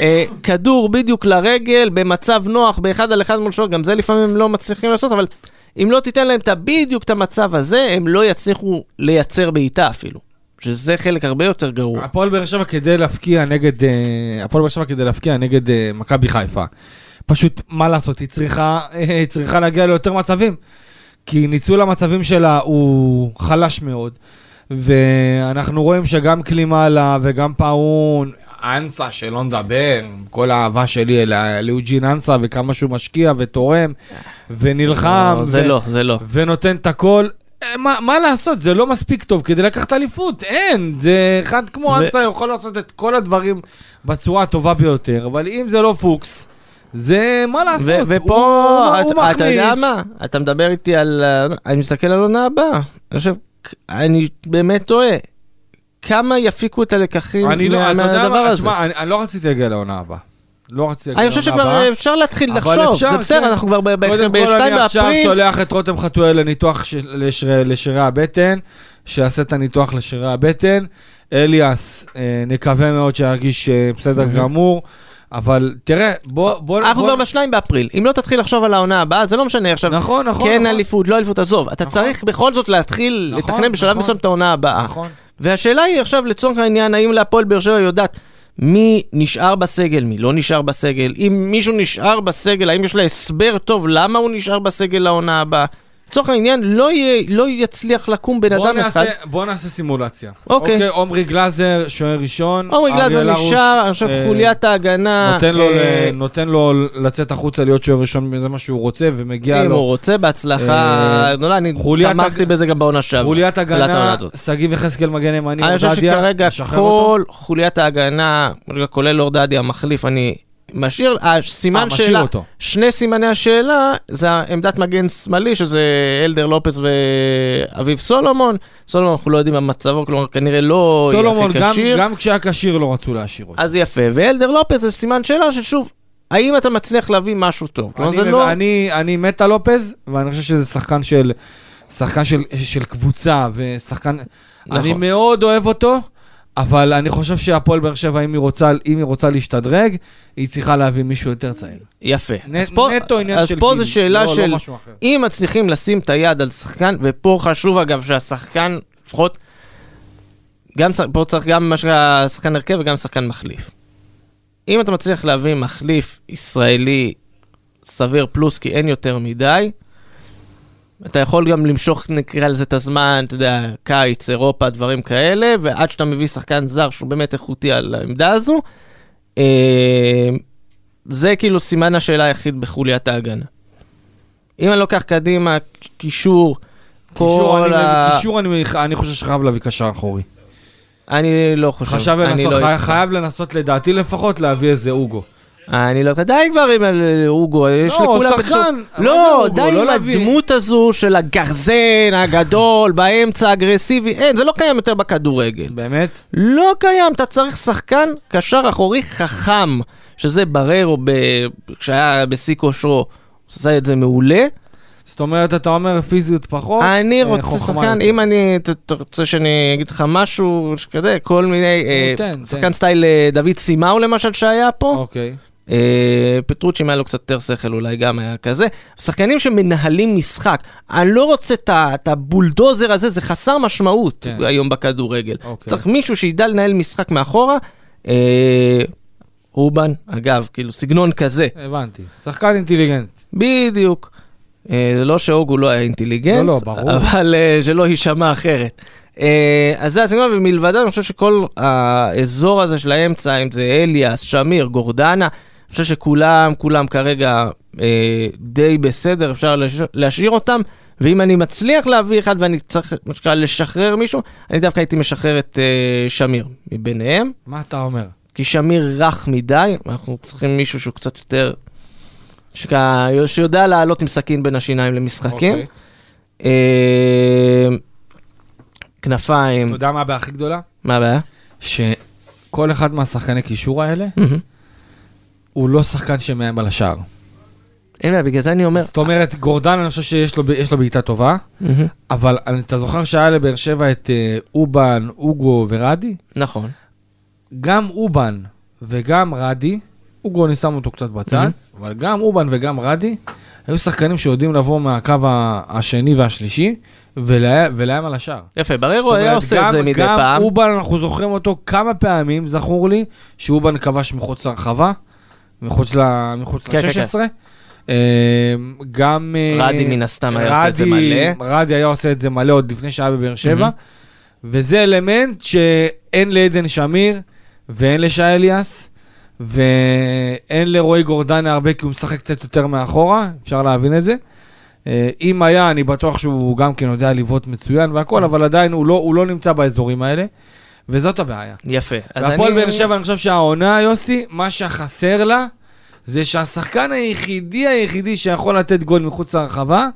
אה, כדור בדיוק לרגל, במצב נוח, באחד על אחד מול שוער, גם זה לפעמים הם לא מצליחים לעשות, אבל אם לא תיתן להם את בדיוק את המצב הזה, הם לא יצליחו לייצר בעיטה אפילו. שזה חלק הרבה יותר גרוע. הפועל באר שבע כדי להפקיע נגד, אה, הפועל באר שבע כדי להפקיע נגד אה, מכבי חיפה. פשוט, מה לעשות, היא צריכה, היא צריכה להגיע ליותר מצבים. כי ניצול המצבים שלה הוא חלש מאוד. ואנחנו רואים שגם קלימאלה וגם פאון, אנסה, שלא נדבר, כל האהבה שלי ל- ליוג'ין אנסה וכמה שהוא משקיע ותורם ונלחם. לא, זה ו- לא, זה לא. ונותן את הכל. אה, מה, מה לעשות, זה לא מספיק טוב כדי לקחת אליפות, אין. זה אחד כמו ו- אנסה יכול לעשות את כל הדברים בצורה הטובה ביותר, אבל אם זה לא פוקס, זה מה לעשות. ופה, אתה, אתה יודע. מה? אתה מדבר איתי על... אה, אני מסתכל על עונה הבאה. אני חושב, אני באמת טועה. כמה יפיקו את הלקחים אני לא, מה- מהדבר מה, הזה? תשמע, אני, אני לא רציתי להגיע לעונה הבאה. לא רציתי להגיע אני חושב לעונה שכבר הבאה. אפשר להתחיל לחשוב, אפשר, זה בסדר, כן. אנחנו כבר ב- ב- קודם כל ב-2 אני עכשיו באפריל. שולח את רותם חתואל לניתוח של- לשרי- לשרירי הבטן, שיעשה את הניתוח לשרירי הבטן. אליאס, אה, נקווה מאוד שירגיש אה, בסדר גמור, אבל תראה, בוא... בוא אנחנו בוא- כבר ב-2 באפריל, אם לא תתחיל לחשוב על העונה הבאה, זה לא משנה עכשיו, נכון, נכון. כן נכון. אליפות, לא אליפות, עזוב, אתה נכון. צריך בכל זאת להתחיל נכון, לתכנן בשלב נכון. מסוים את העונה הבאה. נכון. והשאלה היא עכשיו, לצורך העניין, האם להפועל באר שבע יודעת מי נשאר בסגל, מי לא נשאר בסגל, אם מישהו נשאר בסגל, האם יש לה הסבר טוב למה הוא נשאר בסגל לעונה הבאה. לצורך העניין, לא, יהיה, לא יצליח לקום בן אדם נעשה, אחד. בוא נעשה סימולציה. אוקיי. עומרי גלאזר, שוער ראשון. עומרי גלאזר נשאר, אני חושב אה, חוליית ההגנה. נותן לו, אה, ל- נותן לו לצאת החוצה להיות שוער ראשון, זה מה שהוא רוצה, ומגיע אם לו. הוא רוצה, בהצלחה אה, גדולה, אני חוליית תמכתי הג- בזה גם בעונה שעברה. חוליית הגנה. שגיב יחזקאל מגן ימני, אני חושב אורדדיה, שכרגע. כל חוליית ההגנה, כולל אורדדיה המחליף, אני משאיר, הסימן אה, משאיר שאלה, אותו. שני סימני השאלה, זה העמדת מגן שמאלי, שזה אלדר לופס ואביב סולומון. סולומון, אנחנו לא יודעים מה מצבו, כלומר, כנראה לא יהיה סולומון, הכי גם- כשיר. גם כשהיה כשיר לא רצו להשאיר אותו. אז יפה, ואלדר לופס זה סימן שאלה ששוב, האם אתה מצליח להביא משהו טוב? כלומר, זה אני, לא... אני, אני מת על לופז, ואני חושב שזה שחקן של, שחקן של, של קבוצה, ושחקן... נכון. אני מאוד אוהב אותו, אבל אני חושב שהפועל באר שבע, אם היא רוצה, אם היא רוצה להשתדרג, היא צריכה להביא מישהו יותר צעיר. יפה. נ, אז פה, נטו עניין אז של פה זו שאלה לא, של... לא משהו אחר. אם מצליחים לשים את היד על שחקן, ופה חשוב אגב שהשחקן, לפחות, גם, פה צריך גם שחקן הרכב וגם שחקן מחליף. אם אתה מצליח להביא מחליף ישראלי סביר פלוס, כי אין יותר מדי, אתה יכול גם למשוך, נקרא לזה את הזמן, אתה יודע, קיץ, אירופה, דברים כאלה, ועד שאתה מביא שחקן זר שהוא באמת איכותי על העמדה הזו, אה, זה כאילו סימן השאלה היחיד בחוליית ההגנה. אם אני לוקח קדימה, קישור, כל אני, ה... קישור אני, אני חושב שחייב להביא קשר אחורי. אני לא חושב. חשב אני לנסות, לא. חייב לנסות לדעתי לפחות להביא איזה אוגו. אני לא... די כבר עם אוגו, יש לא, לכולם... שחקן, מה זה לא? די לא עם. הדמות הזו של הגרזן הגדול, באמצע אגרסיבי, אין, זה לא קיים יותר בכדורגל. באמת? לא קיים, אתה צריך שחקן קשר אחורי חכם, שזה בררו. כשהיה בשיא כושרו, הוא עשה את זה מעולה. זאת אומרת, אתה אומר פיזיות פחות, אני אה, רוצה שחקן. אם אני, אתה רוצה שאני אגיד לך משהו שכזה, כל מיני, אה. שחקן סטייל אה, דוד סימאו למשל שהיה פה, אוקיי. אה, פטרוצ'י אם היה לו קצת יותר שכל אולי גם היה כזה, שחקנים שמנהלים משחק, אני לא רוצה את הבולדוזר הזה, זה חסר משמעות כן. היום בכדורגל. אוקיי. צריך מישהו שידע לנהל משחק מאחורה. אה, אובן, אגב, כאילו סגנון כזה, הבנתי. שחקן אינטליגנט. בדיוק. אה, זה לא שאוגו לא היה אינטליגנט, לא, לא, ברור. אבל שלא יישמע אחרת. אז זה הסגנון, ומלבדה אני חושב שכל האזור הזה של האמצע, אם זה אליאס, שמיר, גורדנה, אני חושב שכולם, כולם כרגע אה, די בסדר, אפשר לש... להשאיר אותם. ואם אני מצליח להביא אחד ואני צריך, מה שנקרא, לשחרר מישהו, אני דווקא הייתי משחרר את אה, שמיר מביניהם. מה אתה אומר? כי שמיר רך מדי, אנחנו צריכים מישהו שהוא קצת יותר... שכ... שיודע לעלות עם סכין בין השיניים למשחקים. אוקיי. אה, כנפיים, אתה יודע מה הבעיה הכי גדולה? מה הבעיה? שכל אחד מהשחקני קישור האלה, הוא לא שחקן שמאיים על השער. אין בעיה, בגלל זה אני אומר... זאת אומרת, גורדן, אני חושב שיש לו לו בעיטה טובה, מהמם. אבל אתה זוכר שהיה לבאר שבע את אה, אובן, אוגו ורדי? נכון. גם אובן וגם רדי, אוגו אני שם אותו קצת בצד, Mhm. אבל גם אובן וגם רדי, היו שחקנים שיודעים לבוא מהקו השני והשלישי ולה- ולהם על השער. יפה, בררו היה עושה את גם- זה מדי גם פעם. אובן, אנחנו זוכרים אותו כמה פעמים, זכור לי, שאובן כבש מחוץ לרחבה, מחוץ ל- מחוץ כן, כן, ל-16. גם... אה, רדי מן הסתם היה עושה את זה מלא. רדי היה עושה את זה מלא עוד לפני שהיה בבאר שבע, מהמם. וזה אלמנט שאין לעדן שמיר ואין לשי אליאס. ואין לרועי גורדנה הרבה כי הוא משחק קצת יותר מאחורה, אפשר להבין את זה. אה, אם היה, אני בטוח שהוא גם כן יודע לבעוט מצוין והכל, אבל עדיין הוא לא, הוא לא נמצא באזורים האלה, וזאת הבעיה. יפה. והפועל באר שבע, אני חושב שהעונה, יוסי, מה שחסר לה, זה שהשחקן היחידי היחידי שיכול לתת גול מחוץ לרחבה,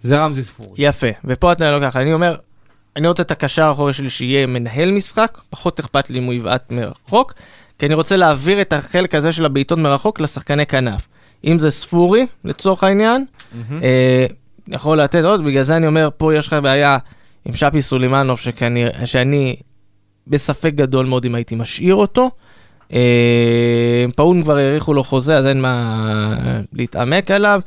זה רמזי ספורי. יפה, ופה אתה לא ככה, אני אומר, אני רוצה את הקשר האחורי שלי שיהיה מנהל משחק, פחות אכפת לי אם הוא יבעט מרחוק, כי אני רוצה להעביר את החלק הזה של הבעיטות מרחוק לשחקני כנף. אם זה ספורי, לצורך העניין. אה, יכול לתת עוד, בגלל זה אני אומר, פה יש לך בעיה עם שפי סולימנוב, שכנראה, שאני בספק גדול מאוד אם הייתי משאיר אותו. אה, פאון כבר האריכו לו חוזה, אז אין מה להתעמק עליו.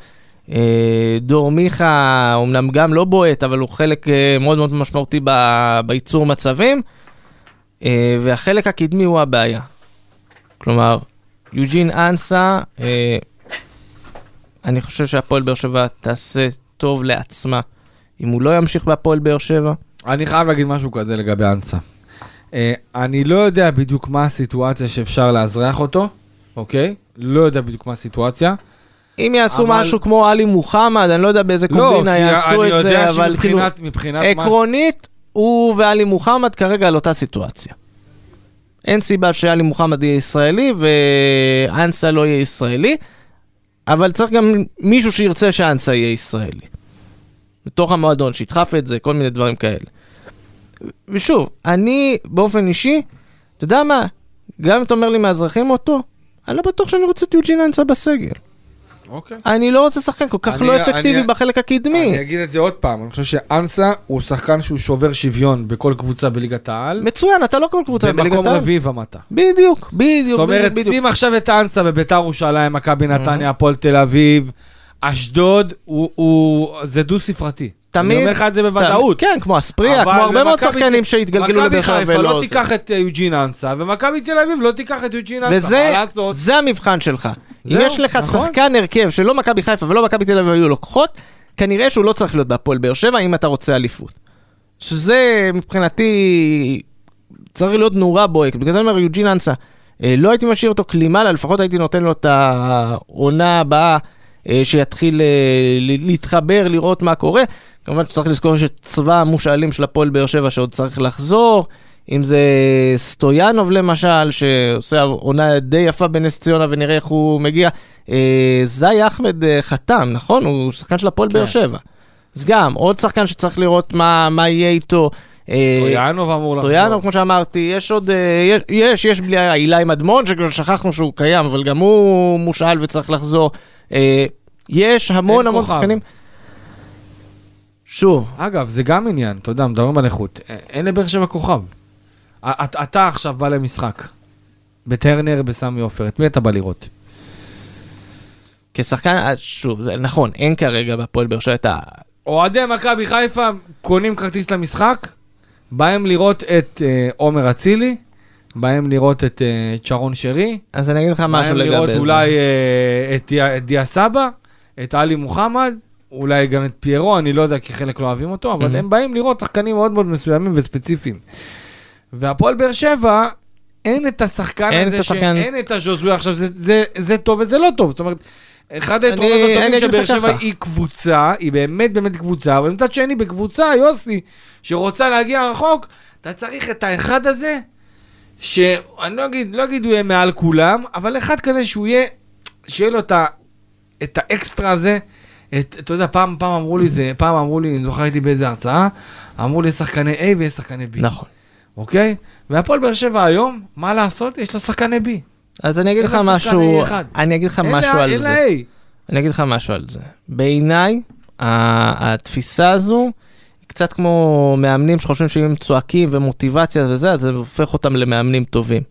אה, דור מיכה, אומנם גם לא בועט, אבל הוא חלק אה, מאוד מאוד משמעותי ב- בייצור מצבים. והחלק הקדמי הוא הבעיה. כלומר, יוג'ין אנסה, אני חושב שהפועל באר שבע תעשה טוב לעצמה אם הוא לא ימשיך בהפועל באר שבע. אני חייב להגיד משהו כזה לגבי אנסה. אה, אני לא יודע בדיוק מה הסיטואציה שאפשר לאזרח אותו, אוקיי? לא יודע בדיוק מה הסיטואציה. אם יעשו אבל- משהו כמו עלי מוחמד, אני לא יודע באיזה לא, קומבינה יעשו את זה, אבל כאילו, מבחינת מה... עקרונית, הוא ועלי מוחמד כרגע על אותה סיטואציה. אין סיבה שעלי מוחמד יהיה ישראלי ואנסה לא יהיה ישראלי, אבל צריך גם מישהו שירצה שאנסה יהיה ישראלי. בתוך המועדון, שידחף את זה, כל מיני דברים כאלה. ושוב, אני באופן אישי, אתה יודע מה, גם אם אתה אומר לי מאזרחים אותו, אני לא בטוח שאני רוצה את יוג'ין אנסה בסגל. אוקיי. אני לא רוצה שחקן כל כך אני- לא אפקטיבי אני- בחלק הקדמי. אני אגיד את זה עוד פעם, אני חושב שאנסה הוא שחקן שהוא שובר שוויון בכל קבוצה בליגת העל. מצוין, אתה לא כל קבוצה בליגת במקום העל. רביעי ומטה. בדיוק, בדיוק, זאת אומרת, בדיוק, בדיוק. שים עכשיו את אנסה בביתר ירושלים, מכבי נתניה, הפועל תל אביב, אשדוד, הוא- הוא... זה דו-ספרתי. תמיד- אני אומר לך את זה בוודאות. כן, כמו אספריה, כמו הרבה מאוד שחקנים שהתגלגלו מכבי לבאר שבע חיפה ולא לא זה. תיקח את אה, יוג'ין אנסה, ומכבי תל אביב לא תיקח את יוג'ין אנסה, וזה מה לעשות? זה המבחן שלך. אם יש לך נכון. שחקן הרכב שלא מכבי חיפה ולא מכבי תל אביב היו לוקחות, כנראה שהוא לא צריך להיות בהפועל באר שבע אם אתה רוצה אליפות. שזה מבחינתי צריך להיות נורה בוהקת. בגלל זה אני אומר יוג'ין אנסה, אה, לא הייתי משאיר אותו קלימלה, לפחות הייתי נותן לו את העונה הבאה אה, שיתחיל אה, להתחבר, לראות מה קורה. כמובן שצריך לזכור שיש את צבא המושאלים של הפועל באר שבע שעוד צריך לחזור. אם זה סטויאנוב למשל, שעושה עונה די יפה בנס ציונה ונראה איך הוא מגיע. אה, זאי אחמד אה, חתם, נכון? הוא שחקן של הפועל כן. באר שבע. אז גם, עוד שחקן שצריך לראות מה, מה יהיה איתו. אה, סטויאנוב אמור לחזור. סטויאנוב, כמו שאמרתי, יש עוד, אה, יש, יש, יש בלי אילי מדמון, שכבר שכחנו שהוא קיים, אבל גם הוא מושאל וצריך לחזור. אה, יש המון המון. שחקנים. שוב, אגב, זה גם עניין, אתה יודע, מדברים על איכות. א- אין לבאר שבע כוכב. אתה עכשיו בא למשחק. בטרנר, בסמי עופר, את מי אתה בא לראות? כשחקן, אה, שוב, זה נכון, אין כרגע בהפועל באר שבע את ה... אוהדי מכבי חיפה קונים כרטיס למשחק, באים לראות את אה, עומר אצילי, באים לראות את את שרון שרי, אז אני אגיד לך משהו לגבי לראות זה. אולי אה, את דיה- את דיה סבא, את עלי מוחמד, אולי גם את פיירו, אני לא יודע כי חלק לא אוהבים אותו, אבל Mhm. הם באים לראות שחקנים מאוד מאוד מסוימים וספציפיים. והפועל באר שבע, אין את השחקן אין הזה, את השחקן- שאין את הז'וזוי עכשיו, זה- זה- זה טוב וזה לא טוב, זאת אומרת... אחד היתרונות הטובים של באר שבע. היא קבוצה, היא באמת באמת קבוצה, אבל מצד שני בקבוצה, יוסי, שרוצה להגיע רחוק, אתה צריך את האחד הזה, שאני לא אגיד, לא אגיד הוא יהיה מעל כולם, אבל אחד כזה שהוא יהיה, שיהיה לו את, ה, את האקסטרה הזה. את, אתה יודע, פעם, פעם אמרו לי זה, פעם אמרו לי, אני זוכר הייתי באיזה הרצאה, אמרו לי שחקני A ויש שחקני B. נכון. אוקיי? והפועל באר שבע היום, מה לעשות? יש לו שחקני B. אז אני אגיד לך משהו. אני אגיד לך משהו על זה. אני אגיד לך משהו על זה. בעיניי, התפיסה הזו, קצת כמו מאמנים שחושבים שאם הם צועקים ומוטיבציה וזה, אז זה הופך אותם למאמנים טובים.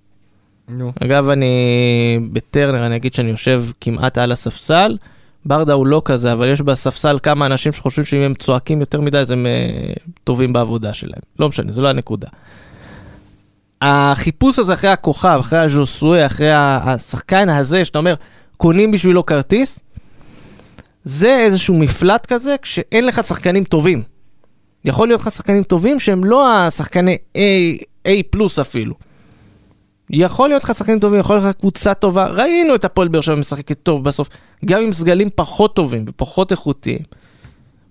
נו. אגב, אני בטרנר, אני אגיד שאני יושב כמעט על הספסל, ברדה הוא לא כזה, אבל יש בספסל כמה אנשים שחושבים שאם הם צועקים יותר מדי, אז הם אה, טובים בעבודה שלהם. לא משנה, זו לא הנקודה. החיפוש הזה אחרי הכוכב, אחרי הז'וסוי, אחרי השחקן הזה, שאתה אומר, קונים בשבילו כרטיס, זה איזשהו מפלט כזה, כשאין לך שחקנים טובים. יכול להיות לך שחקנים טובים שהם לא השחקני A, A פלוס אפילו. יכול להיות לך שחקנים טובים, יכול להיות לך קבוצה טובה. ראינו את הפועל באר שבע משחקת טוב בסוף, גם עם סגלים פחות טובים ופחות איכותיים.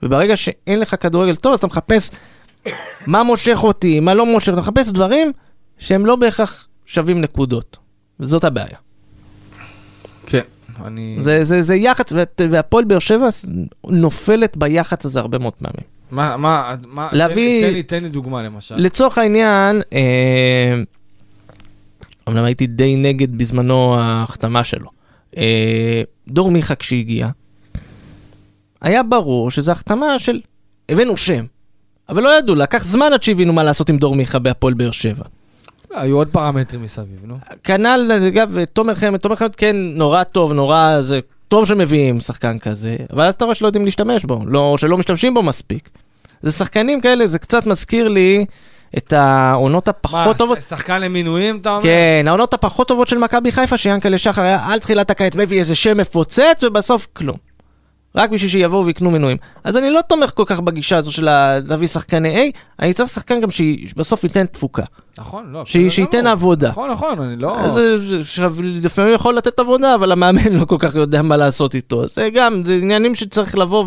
וברגע שאין לך כדורגל טוב, אז אתה מחפש מה מושך אותי, מה לא מושך, אתה מחפש דברים שהם לא בהכרח שווים נקודות. וזאת הבעיה. כן, אני... זה, זה, זה יח"צ, וה- והפועל באר שבע נופלת ביח"צ הזה הרבה מאוד פעמים. מה, מה, מה, להביא- תן, לי, תן לי דוגמה למשל. לצורך העניין, אה, אמנם הייתי די נגד בזמנו ההחתמה שלו. אה, דור מיכה כשהגיע, היה ברור שזו החתמה של הבאנו שם, אבל לא ידעו, לקח זמן עד שהבינו מה לעשות עם דור מיכה בהפועל באר שבע. היו עוד פרמטרים מסביב, נו. כנ"ל, אגב, תומר חמד, תומר חמד כן נורא טוב, נורא, זה טוב שמביאים שחקן כזה, אבל אז אתה רואה שלא יודעים להשתמש בו, לא, שלא משתמשים בו מספיק. זה שחקנים כאלה, זה קצת מזכיר לי את העונות הפחות טובות. מה, שחקן למינויים, אתה אומר? כן, העונות הפחות טובות של מכבי חיפה, שיאנקל'ה שחר היה על תחילת הקיץ מביא איזה שם מפוצץ, ובסוף כלום. רק בשביל שיבואו ויקנו מנויים. אז אני לא תומך כל כך בגישה הזו של להביא שחקני A, אני צריך שחקן גם שבסוף ייתן תפוקה. נכון, לא. בסדר שייתן גמור. עבודה. נכון, נכון, אני לא... אז עכשיו, לפעמים יכול לתת עבודה, אבל המאמן לא כל כך יודע מה לעשות איתו. זה גם, זה עניינים שצריך לבוא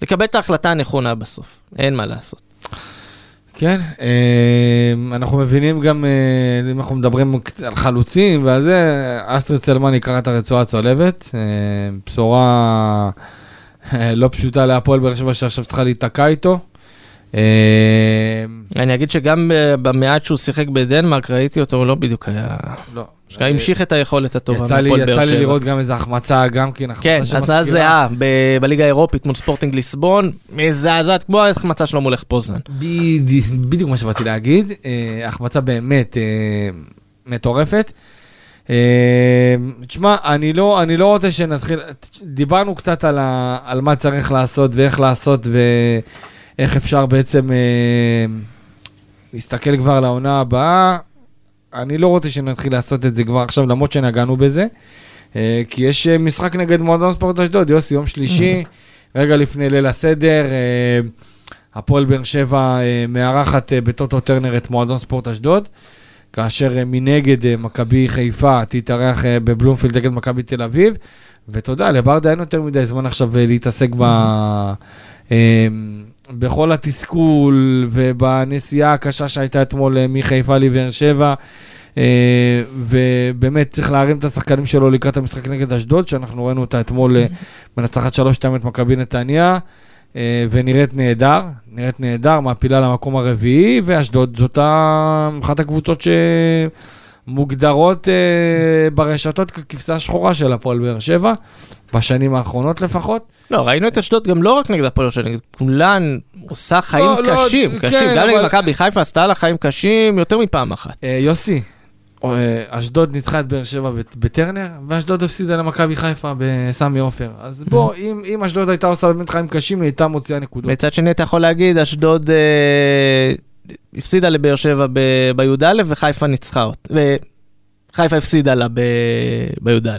ולקבל את ההחלטה הנכונה בסוף. אין מה לעשות. כן, אה, אנחנו מבינים גם, אה, אם אנחנו מדברים על חלוצים ועל זה, אסטרד צלמן יקרא את הרצועה הצולבת. אה, בשורה לא פשוטה להפועל באר שבע שעכשיו צריכה להיתקע איתו. אה, אני אגיד שגם אה, במעט שהוא שיחק בדנמרק, ראיתי אותו, הוא לא בדיוק היה... לא. המשיך את היכולת הטובה יצא לי. לראות גם איזה החמצה, גם כן, החמצה כן, שמזכירה. הצעה זהה ב- בליגה האירופית מול ספורטינג ליסבון, מזעזעת כמו ההחמצה שלו מול איך פוזנן. בדיוק, מה שבאתי להגיד, אה, החמצה באמת אה, מטורפת. אה, תשמע, אני לא, אני לא רוצה שנתחיל, דיברנו קצת על, ה, על מה צריך לעשות ואיך לעשות ואיך אפשר בעצם אה, להסתכל כבר לעונה הבאה. אני לא רוצה שנתחיל לעשות את זה כבר עכשיו, למרות שנגענו בזה. אה, כי יש אה, משחק נגד מועדון ספורט אשדוד, יוסי, יום שלישי, *laughs* רגע לפני ליל הסדר. אה, הפועל באר שבע אה, מארחת אה, בטוטו טרנר את מועדון ספורט אשדוד, כאשר אה, מנגד אה, מכבי חיפה תתארח בבלומפילד נגד מכבי תל אביב, ואתה יודע, לברדה אין יותר מדי זמן עכשיו להתעסק ב... *laughs* בכל התסכול ובנסיעה הקשה שהייתה אתמול אה, מחיפה לבאר שבע. אה, ובאמת צריך להרים את השחקנים שלו לקראת המשחק נגד אשדוד, שאנחנו ראינו אותה אתמול אה, מנצחת 3-2 את מכבי נתניה. ונראית נהדר, נראית נהדר, מעפילה למקום הרביעי, ואשדוד זאת אחת הקבוצות שמוגדרות ברשתות ככבשה שחורה של הפועל באר שבע, בשנים האחרונות לפחות. לא, ראינו את אשדוד גם לא רק נגד הפועל שלו, נגד כולן עושה חיים לא, לא, קשים, כן, קשים. גם נגד אבל- מכבי חיפה עשתה לה חיים קשים יותר מפעם אחת. אה, יוסי, אה, אשדוד ניצחה את באר שבע בט- בטרנר, ואשדוד הפסידה למכבי חיפה בסמי עופר. אז בוא, אם אם אשדוד הייתה עושה באמת חיים קשים, היא הייתה מוציאה נקודות. מצד שני אתה יכול להגיד, אשדוד אה, הפסידה לבאר שבע בי"א וחיפה ניצחה אותה. וחיפה הפסידה לה בי"א.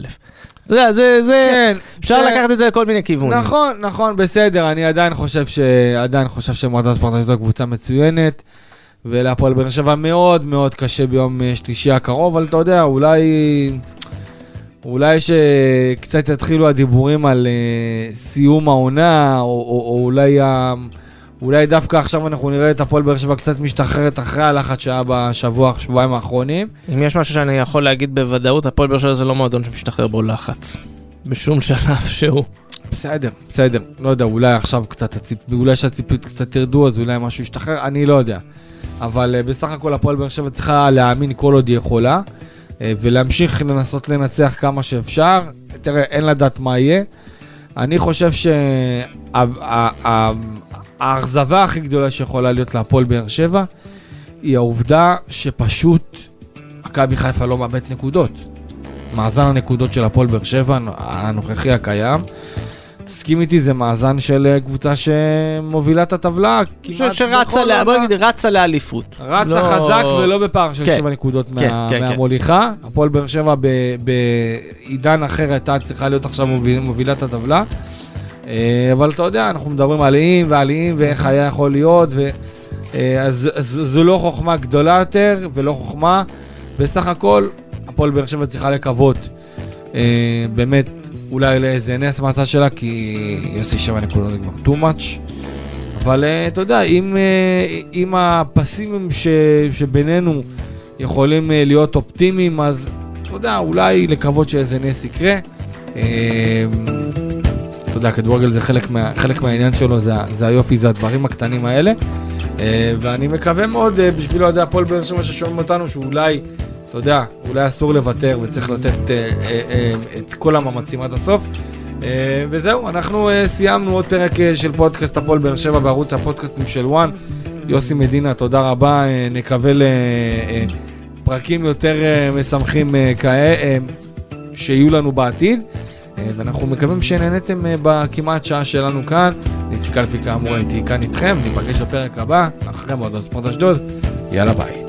אתה יודע, זה, זה, כן, אפשר זה- לקחת את זה לכל מיני כיוונים. נכון, נכון, בסדר, אני עדיין חושב ש... עדיין חושב שמועדון ספורט אשדוד קבוצה מצוינת, ולהפועל באר שבע מאוד מאוד קשה ביום אה, שלישי הקרוב, אבל אתה יודע, אולי... אולי שקצת יתחילו הדיבורים על uh, סיום העונה, או, או, או אולי, ה... אולי דווקא עכשיו אנחנו נראה את הפועל באר שבע קצת משתחררת אחרי הלחץ שהיה בשבוע, שבועיים האחרונים. אם יש משהו שאני יכול להגיד בוודאות, הפועל באר שבע זה לא מועדון שמשתחרר בו לחץ. בשום שלב שהוא. בסדר, בסדר, לא יודע, אולי עכשיו קצת, הציפ... אולי שהציפיות קצת תרדו, אז אולי משהו ישתחרר, אני לא יודע. אבל uh, בסך הכל הפועל באר שבע צריכה להאמין כל עוד היא יכולה, uh, ולהמשיך לנסות לנצח כמה שאפשר. תראה, אין לדעת מה יהיה. אני חושב שהאכזבה הכי גדולה שיכולה להיות להפועל באר שבע, היא העובדה שפשוט מכבי חיפה לא מאבד נקודות. מאזן הנקודות של הפועל באר שבע הנוכחי הקיים. תסכים איתי, זה מאזן של אה, קבוצה שמובילה את הטבלה כמעט שרצה, לה, בוא. נגיד, רצה לאליפות. רצה לא- חזק ולא בפער של כן, 7 נקודות כן, מה- כן, כן. מהמוליכה. הפועל באר שבע בעידן אחר הייתה צריכה להיות עכשיו מוביל- מובילת הטבלה. אה, אבל אתה יודע, אנחנו מדברים על איים ועליים ואיך היה יכול להיות, ו- אה, אז אז זו לא חוכמה גדולה יותר ולא חוכמה. בסך הכל, הפועל באר שבע צריכה לקוות אה, באמת אולי לאיזה נס מהצד שלה, כי יוסי 7 נקודות זה כבר too much. אבל אתה יודע, אם, אם הפסימים ש, שבינינו יכולים להיות אופטימיים, אז אתה יודע, אולי לקוות שאיזה נס יקרה. אתה יודע, כדורגל זה חלק, מה, חלק מהעניין שלו, זה, זה היופי, זה הדברים הקטנים האלה. אה, ואני מקווה מאוד אה, בשביל אוהדי הפועל באר שבע ששומעים אותנו, שאולי, אתה יודע, אולי אסור לוותר וצריך לתת אה, אה, אה, את כל המאמצים עד הסוף. אה, וזהו, אנחנו אה, סיימנו עוד פרק אה, של פודקאסט הפועל באר שבע בערוץ הפודקאסטים של וואן. יוסי מדינה, תודה רבה, אה, נקווה לפרקים יותר אה, משמחים אה, כאה, אה, שיהיו לנו בעתיד. אה, ואנחנו מקווים שנהניתם אה, בכמעט שעה שלנו כאן. איציק אלפי כאמור הייתי כאן איתכם, ניפגש בפרק הבא, אחרי מועדון ספורט אשדוד. יאללה ביי.